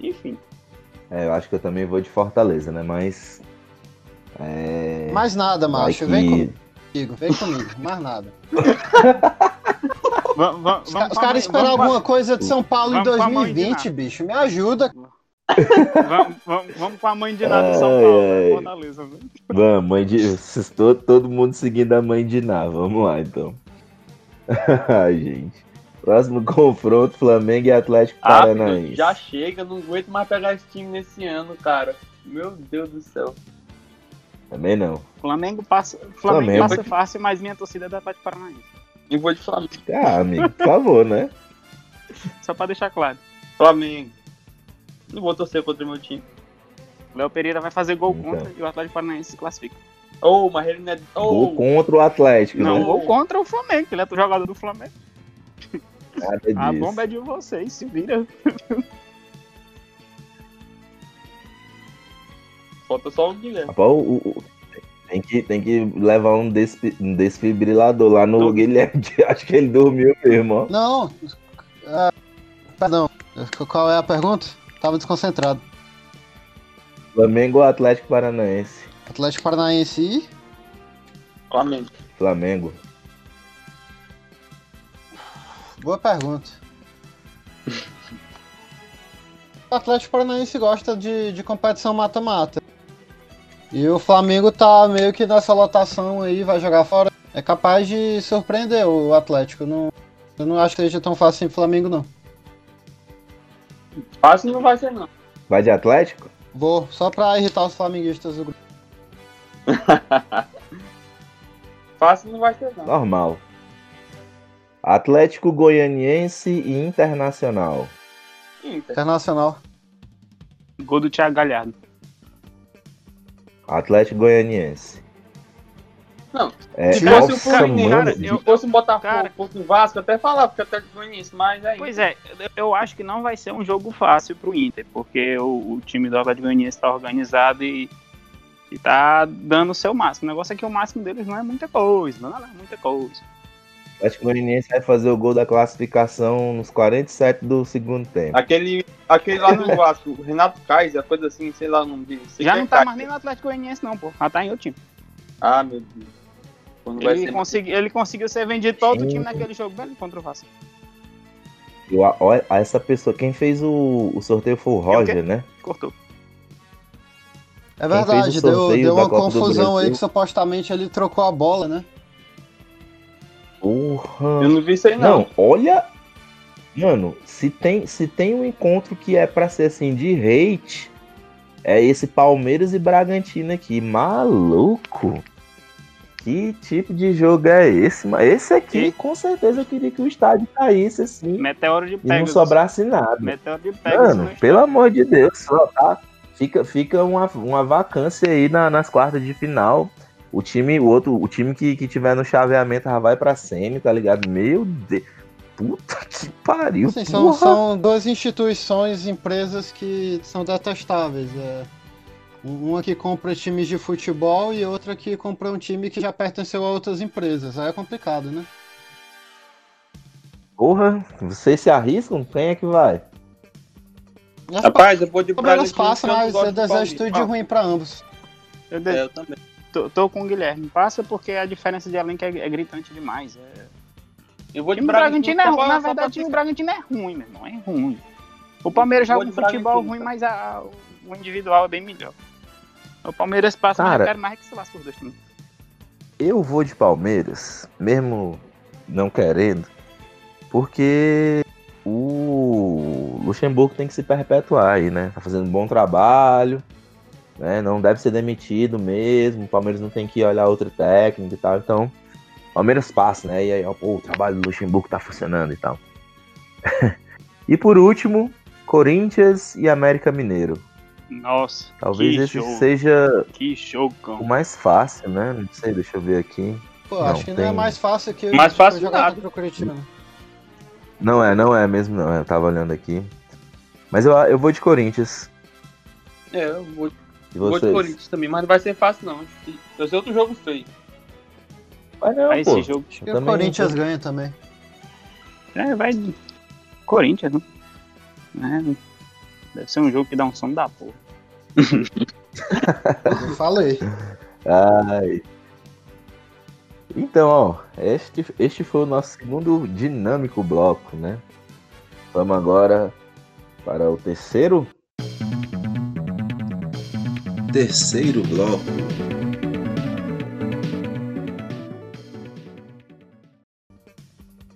Enfim. É, eu acho que eu também vou de Fortaleza, né? Mas. É. Mais nada, macho. que- Vem comigo, vem comigo. Mais nada. Va- va- Os, vamos ca- os caras esperam vamos alguma coisa de São Paulo em vamos de 2020, nada. bicho. Me ajuda. Vamos, vamos, vamos com a mãe de nada do São Paulo, ai. né? Fortaleza. né? Vamos, mãe de. To- todo mundo seguindo a mãe de Ná. Vamos lá, então. Ai, gente. Próximo confronto: Flamengo e Atlético Ah, Paranaense. já chega, não aguento mais pegar esse time nesse ano, cara. Meu Deus do céu. Também não. Flamengo passa, Flamengo Flamengo. passa fácil, mas minha torcida é da Atlético Paranaense. Eu vou de Flamengo. Ah, amigo, por favor, né? Só pra deixar claro. Flamengo. Não vou torcer contra o meu time. Léo Pereira vai fazer gol Então. contra e o Atlético Paranaense se classifica. Oh, mas ele não é. Gol Oh, contra o Atlético, Não, né? gol contra o Flamengo, que ele é o jogador do Flamengo. Nada A bomba é de vocês, se vira. falta só o Guilherme. Rapaz, o- o- tem, que, tem que levar um, desfi- um desfibrilador lá no Não. Guilherme. Acho que ele dormiu mesmo, ó. Não. ah, perdão. Qual é a pergunta? Tava desconcentrado. Flamengo ou Atlético Paranaense? Atlético Paranaense e. Flamengo. Flamengo. Boa pergunta. O Atlético Paranaense gosta de, de competição mata-mata. E o Flamengo tá meio que nessa lotação aí, vai jogar fora. É capaz de surpreender o Atlético. Não, eu não acho que seja tão fácil em Flamengo, não. Fácil não vai ser, não. Vai de Atlético? Vou, só pra irritar os flamenguistas do grupo. Fácil não vai ser, não. Normal. Atlético Goianiense e Internacional. Inter. Internacional. Gol do Thiago Galhardo. Atlético Goianiense. Não, É, se fosse o nossa, Fluminense, mano. cara, Se eu- fosse um Botafogo, cara- fosse um Vasco, eu até falava que até Goianiense, mas aí. Pois é, eu- acho que não vai ser um jogo fácil pro Inter, porque o, o time do Atlético Goianiense está organizado e, e tá dando o seu máximo. O negócio é que o máximo deles não é muita coisa, não é muita coisa. O Atlético Goianiense vai fazer o gol da classificação nos 47 do segundo tempo. Aquele, aquele lá no Vasco, o Renato Kaiser, coisa assim, sei lá o nome dele. Já que não é tá Kaiser. mais nem no Atlético Goianiense não, pô. Já tá em outro time. Ah, meu Deus. Quando Ele, consegui, ele conseguiu ser vendido pra outro Gente. time naquele jogo, velho, contra o Vasco. Eu, olha, essa pessoa, quem fez o, o sorteio foi o Roger, né? Cortou. É verdade, o deu, deu uma confusão aí que supostamente ele trocou a bola, né? Porra. Eu não vi isso aí, não. Não, olha. Mano, se tem, se tem um encontro que é pra ser assim de hate, é esse Palmeiras e Bragantino aqui. Maluco! Que tipo de jogo é esse? Mas esse aqui, E- com certeza, eu queria que o estádio caísse assim Meteoro de e não sobrasse nada. Meteoro de Pegasus. Mano, né? pelo amor de Deus, só tá. Fica, fica uma, uma vacância aí na- nas quartas de final. O time, o outro, o time que, que tiver no chaveamento já vai pra semi, tá ligado? Meu Deus. Puta que pariu. Assim, são, porra. são duas instituições, empresas que são detestáveis. É. Uma que compra times de futebol e outra que compra um time que já pertenceu a outras empresas. Aí é complicado, né? Porra, vocês se arriscam? Quem é que vai? Rapaz, eu vou de Bragantino, passam, mas gosto eu desejo tudo de ruim pra ambos. Eu, de- É, eu também. Tô, tô com o Guilherme. Passa porque a diferença de elenco é, é gritante demais. É... Eu vou de time do Bragantino é ruim. Na verdade, o time do Bragantino é ruim, meu irmão. É ruim. O Palmeiras joga um futebol Bragantino, ruim, tá? mas a- o individual é bem melhor. O Palmeiras passa, mas Cara. eu quero mais que se lasque os dois times. Eu vou de Palmeiras, mesmo não querendo, porque o Luxemburgo tem que se perpetuar aí, né? Tá fazendo um bom trabalho, né? Não deve ser demitido mesmo. O Palmeiras não tem que olhar outro técnico e tal. Então, Palmeiras passa, né? E aí, ó, pô, o trabalho do Luxemburgo tá funcionando e tal. e por último, Corinthians e América Mineiro. Nossa, Talvez que esse jogo, seja que jogão. o mais fácil, né? Não sei, deixa eu ver aqui. Pô, Não, acho que não é tem- mais fácil que Mais fácil jogar contra o Curitiba. né? Não é, não é mesmo, não. Eu tava olhando aqui. Mas eu, eu vou de Corinthians. É, eu vou, E vou de vocês? Corinthians também, mas não vai ser fácil, não. Vai ser outro jogo feio. Vai não, Vai pô. esse jogo. Que o Também Corinthians ganha também. É, vai. Corinthians, né? É, deve ser um jogo que dá um som da porra. Eu falei. Ai. Então, ó, este, este foi o nosso segundo dinâmico bloco, né? Vamos agora para o terceiro. Terceiro bloco.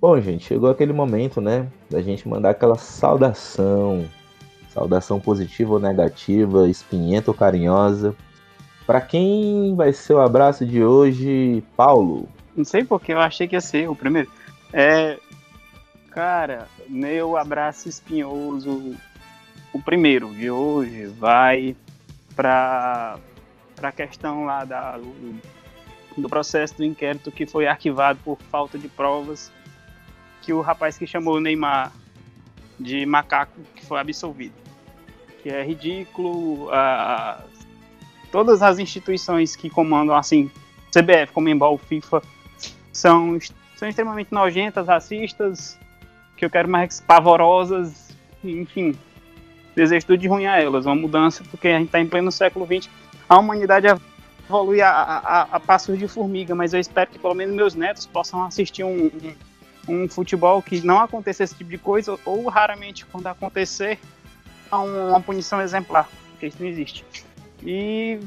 Bom, gente, chegou aquele momento, né? Da gente mandar aquela saudação. Saudação positiva ou negativa, espinhenta ou carinhosa. Pra quem vai ser o abraço de hoje, Paulo? Não sei porque eu achei que ia ser o primeiro. É. Cara, meu abraço espinhoso. O primeiro de hoje vai pra, pra questão lá da, do, processo do inquérito que foi arquivado por falta de provas. Que o rapaz que chamou o Neymar de macaco que foi absolvido. Que é ridículo. a- todas as instituições que comandam assim CBF, Comembol, FIFA, são, são extremamente nojentas, racistas, que eu quero mais pavorosas, enfim. Desejo tudo de ruim a elas, uma mudança, porque a gente está em pleno século XX. A humanidade evolui a, a, a passos de formiga, mas eu espero que pelo menos meus netos possam assistir um, um, um futebol que não aconteça esse tipo de coisa, ou raramente, quando acontecer, há um- uma punição exemplar, porque isso não existe. E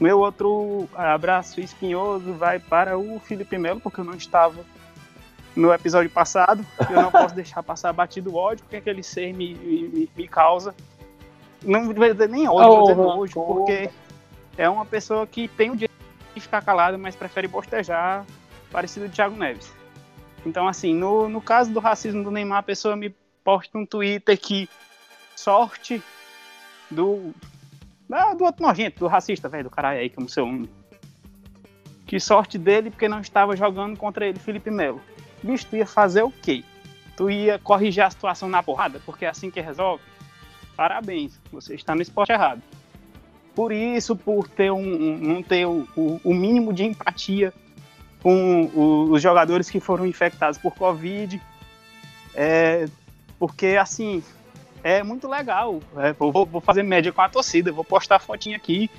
meu outro abraço espinhoso vai para o Felipe Melo, porque eu não estava no episódio passado. Eu não posso deixar passar batido o ódio que aquele ser me, me, me causa. Não vou dizer nem ódio, vou dizer Oh, nojo, oh. porque é uma pessoa que tem o direito de ficar calado, mas prefere bostejar, parecido o Thiago Neves. Então, assim, no, no caso do racismo do Neymar, a pessoa me posta um Twitter que sorte do. Ah, do outro nojento, do racista, velho, do caralho aí, como seu nome. Que sorte dele porque não estava jogando contra ele, Felipe Melo. Bicho, tu ia fazer o quê? Tu ia corrigir a situação na porrada, porque é assim que resolve? Parabéns, você está no esporte errado. Por isso, por ter um, um não ter o, o, o, mínimo de empatia com o, os jogadores que foram infectados por Covid, é, porque assim é muito legal. É, vou, vou, fazer média com a torcida, vou postar fotinha aqui.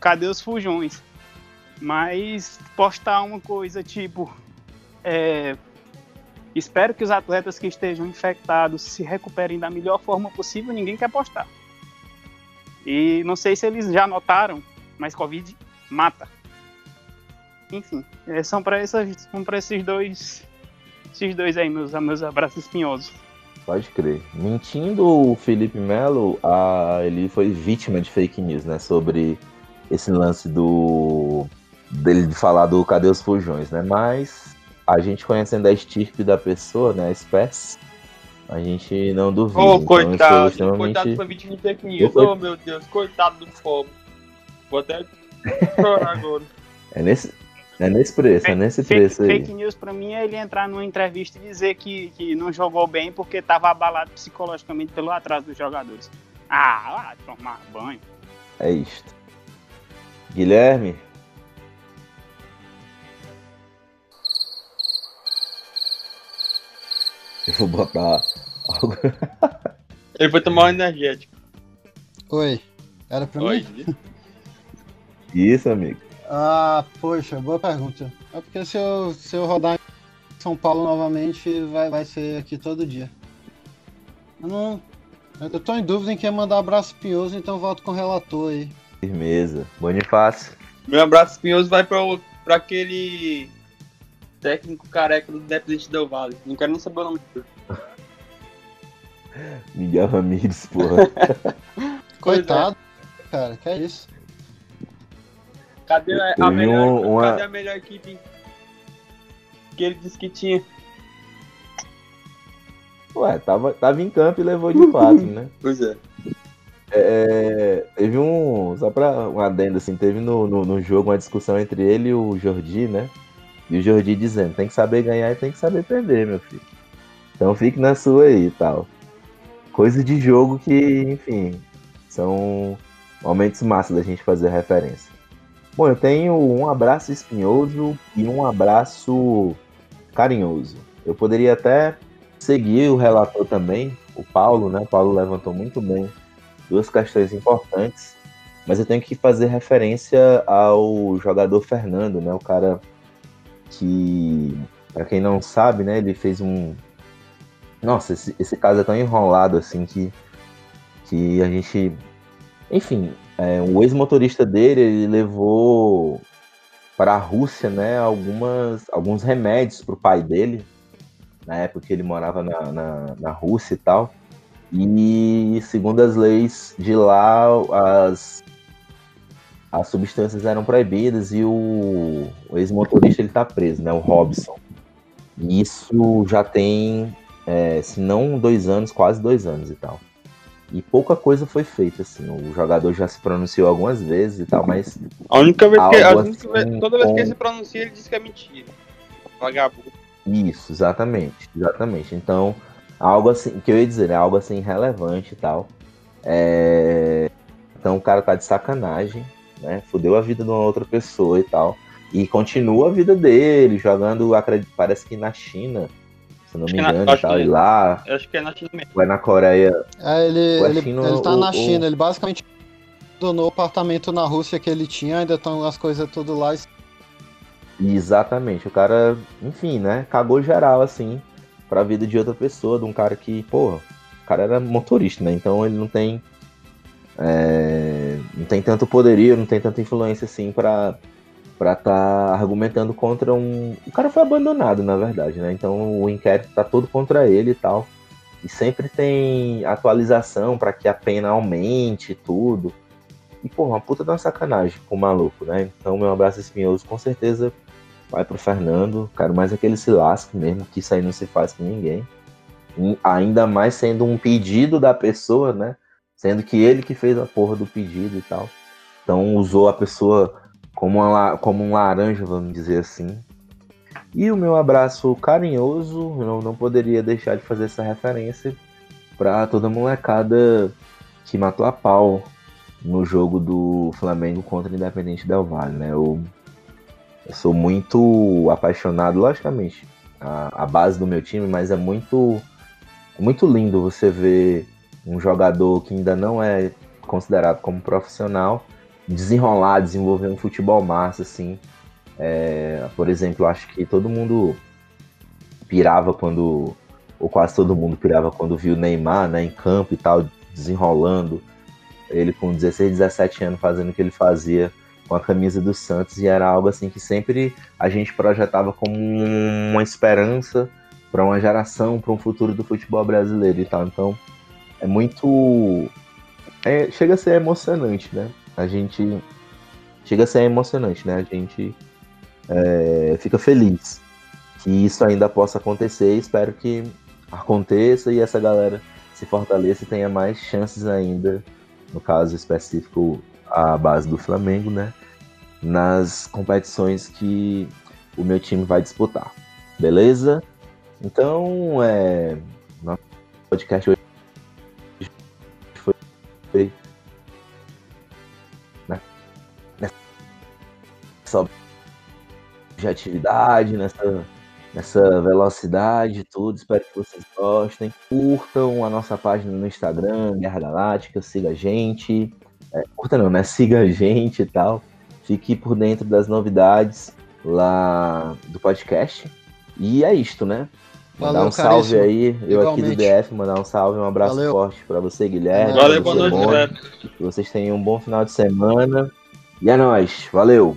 Cadê os fujões? Mas postar uma coisa tipo. É, espero que os atletas que estejam infectados se recuperem da melhor forma possível, ninguém quer postar. E não sei se eles já notaram, mas Covid mata. Enfim, é, são para esses, dois. Esses dois aí, meus, meus abraços espinhosos. Pode crer. Mentindo o Felipe Melo, ele foi vítima de fake news, né? Sobre esse lance do. dele de falar do cadê os fujões, né? Mas a gente conhecendo a estirpe da pessoa, né? A espécie, a gente não duvida. Oh, coitado, extremamente... coitado oh, meu Deus, coitado do pobre. Vou até chorar agora. É nesse, é nesse preço, é nesse fake, preço aí. Fake news pra mim é ele entrar numa entrevista e dizer que, que não jogou bem porque tava abalado psicologicamente pelo atraso dos jogadores. Ah, lá tomar banho. É isto. Guilherme? Eu vou botar algo. Ele foi tomar um energético. Oi. Era pra Oi. mim? Isso, amigo. Ah, poxa, boa pergunta. É porque se eu, se eu rodar em São Paulo novamente, vai, vai ser aqui todo dia. Eu não. Eu tô em dúvida em quem mandar abraço espinhoso, então volto com o relator aí. Firmeza. Bonifácio. Meu abraço espinhoso vai pra, pra aquele técnico careca do Independente Del Vale. Não quero nem saber o nome dele. Miguel Ramírez, porra. Coitado, é. cara, que é isso? Cadê a, a melhor, uma... cadê a melhor equipe que ele disse que tinha? Ué, tava, tava em campo e levou de fato, né? Pois é. é. Teve um. Só pra um adendo, assim, teve no, no, no, jogo uma discussão entre ele e o Jordi, né? E o Jordi dizendo: tem que saber ganhar e tem que saber perder, meu filho. Então fique na sua aí e tal. Coisa de jogo que, enfim, são momentos massa da gente fazer referência. Bom, eu tenho um abraço espinhoso e um abraço carinhoso. Eu poderia até seguir o relator também, o Paulo, né? O Paulo levantou muito bem duas questões importantes, mas eu tenho que fazer referência ao jogador Fernando, né? O cara que, para quem não sabe, né? Ele fez um. Nossa, esse, esse caso é tão enrolado assim que, que a gente. Enfim, é, o ex-motorista dele ele levou para a Rússia né, algumas, alguns remédios para o pai dele, na época que ele morava na, na, na, Rússia e tal. E segundo as leis de lá, as, as substâncias eram proibidas e o, o ex-motorista ele está preso, né, o Robson. E isso já tem, é, se não dois anos, quase dois anos e tal. E pouca coisa foi feita, assim. O jogador já se pronunciou algumas vezes e tal, mas. A única vez que. A única assim, toda vez que ele se pronuncia, ele diz que é mentira. Vagabundo. Isso, exatamente. Exatamente. Então, algo assim, que eu ia dizer, é algo assim relevante e tal. É... Então o cara tá de sacanagem, né? Fudeu a vida de uma outra pessoa e tal. E continua a vida dele, jogando, parece que na China se não me engano, na, tal, e lá. Eu acho que é na China mesmo. Vai na Coreia. É, ele, ele, China, ele tá na China, o... ele basicamente donou o apartamento na Rússia que ele tinha, ainda estão as coisas tudo lá. Exatamente, o cara, enfim, né, cagou geral, assim, pra vida de outra pessoa, de um cara que, porra, o cara era motorista, né, então ele não tem, é, não tem tanto poderio, não tem tanta influência, assim, pra, para estar tá argumentando contra um. O cara foi abandonado, na verdade, né? Então o inquérito tá todo contra ele e tal. E sempre tem atualização para que a pena aumente e tudo. E, pô, uma puta de uma sacanagem com o maluco, né? Então, meu abraço espinhoso com certeza vai pro Fernando. Quero mais aquele se lasque mesmo, que isso aí não se faz com ninguém. E ainda mais sendo um pedido da pessoa, né? Sendo que ele que fez a porra do pedido e tal. Então usou a pessoa como, uma, como um laranja, vamos dizer assim. E o meu abraço carinhoso, não, não poderia deixar de fazer essa referência para toda molecada que matou a pau no jogo do Flamengo contra o Independente Del Valle, né? Eu, eu sou muito apaixonado, logicamente, a, a, base do meu time, mas é muito, muito lindo você ver um jogador que ainda não é considerado como profissional desenrolar, desenvolver um futebol massa, assim. É, por exemplo, acho que todo mundo pirava quando, ou quase todo mundo pirava quando viu Neymar né, em campo e tal, desenrolando. Ele com 16, 17 anos fazendo o que ele fazia com a camisa do Santos e era algo assim que sempre a gente projetava como uma esperança para uma geração, para um futuro do futebol brasileiro e tal. Então é muito. É, chega a ser emocionante, né? A gente. Chega a ser emocionante, né? A gente é, fica feliz que isso ainda possa acontecer. Espero que aconteça e essa galera se fortaleça e tenha mais chances ainda, no caso específico, a base do Flamengo, né? Nas competições que o meu time vai disputar. Beleza? Então, é. Nosso podcast hoje né? nessa objetividade, nessa, nessa velocidade tudo. Espero que vocês gostem. Curtam a nossa página no Instagram, Guerra Galáctica, siga a gente. É, curta não, né? Siga a gente e tal. Fique por dentro das novidades lá do podcast. E é isto, né? Mandar Valeu, um salve caríssimo. aí, eu Igualmente. aqui do DF, mandar um salve, um abraço Valeu. forte para você, Guilherme. Valeu, boa noite, Que vocês tenham um bom final de semana. E é nóis, valeu!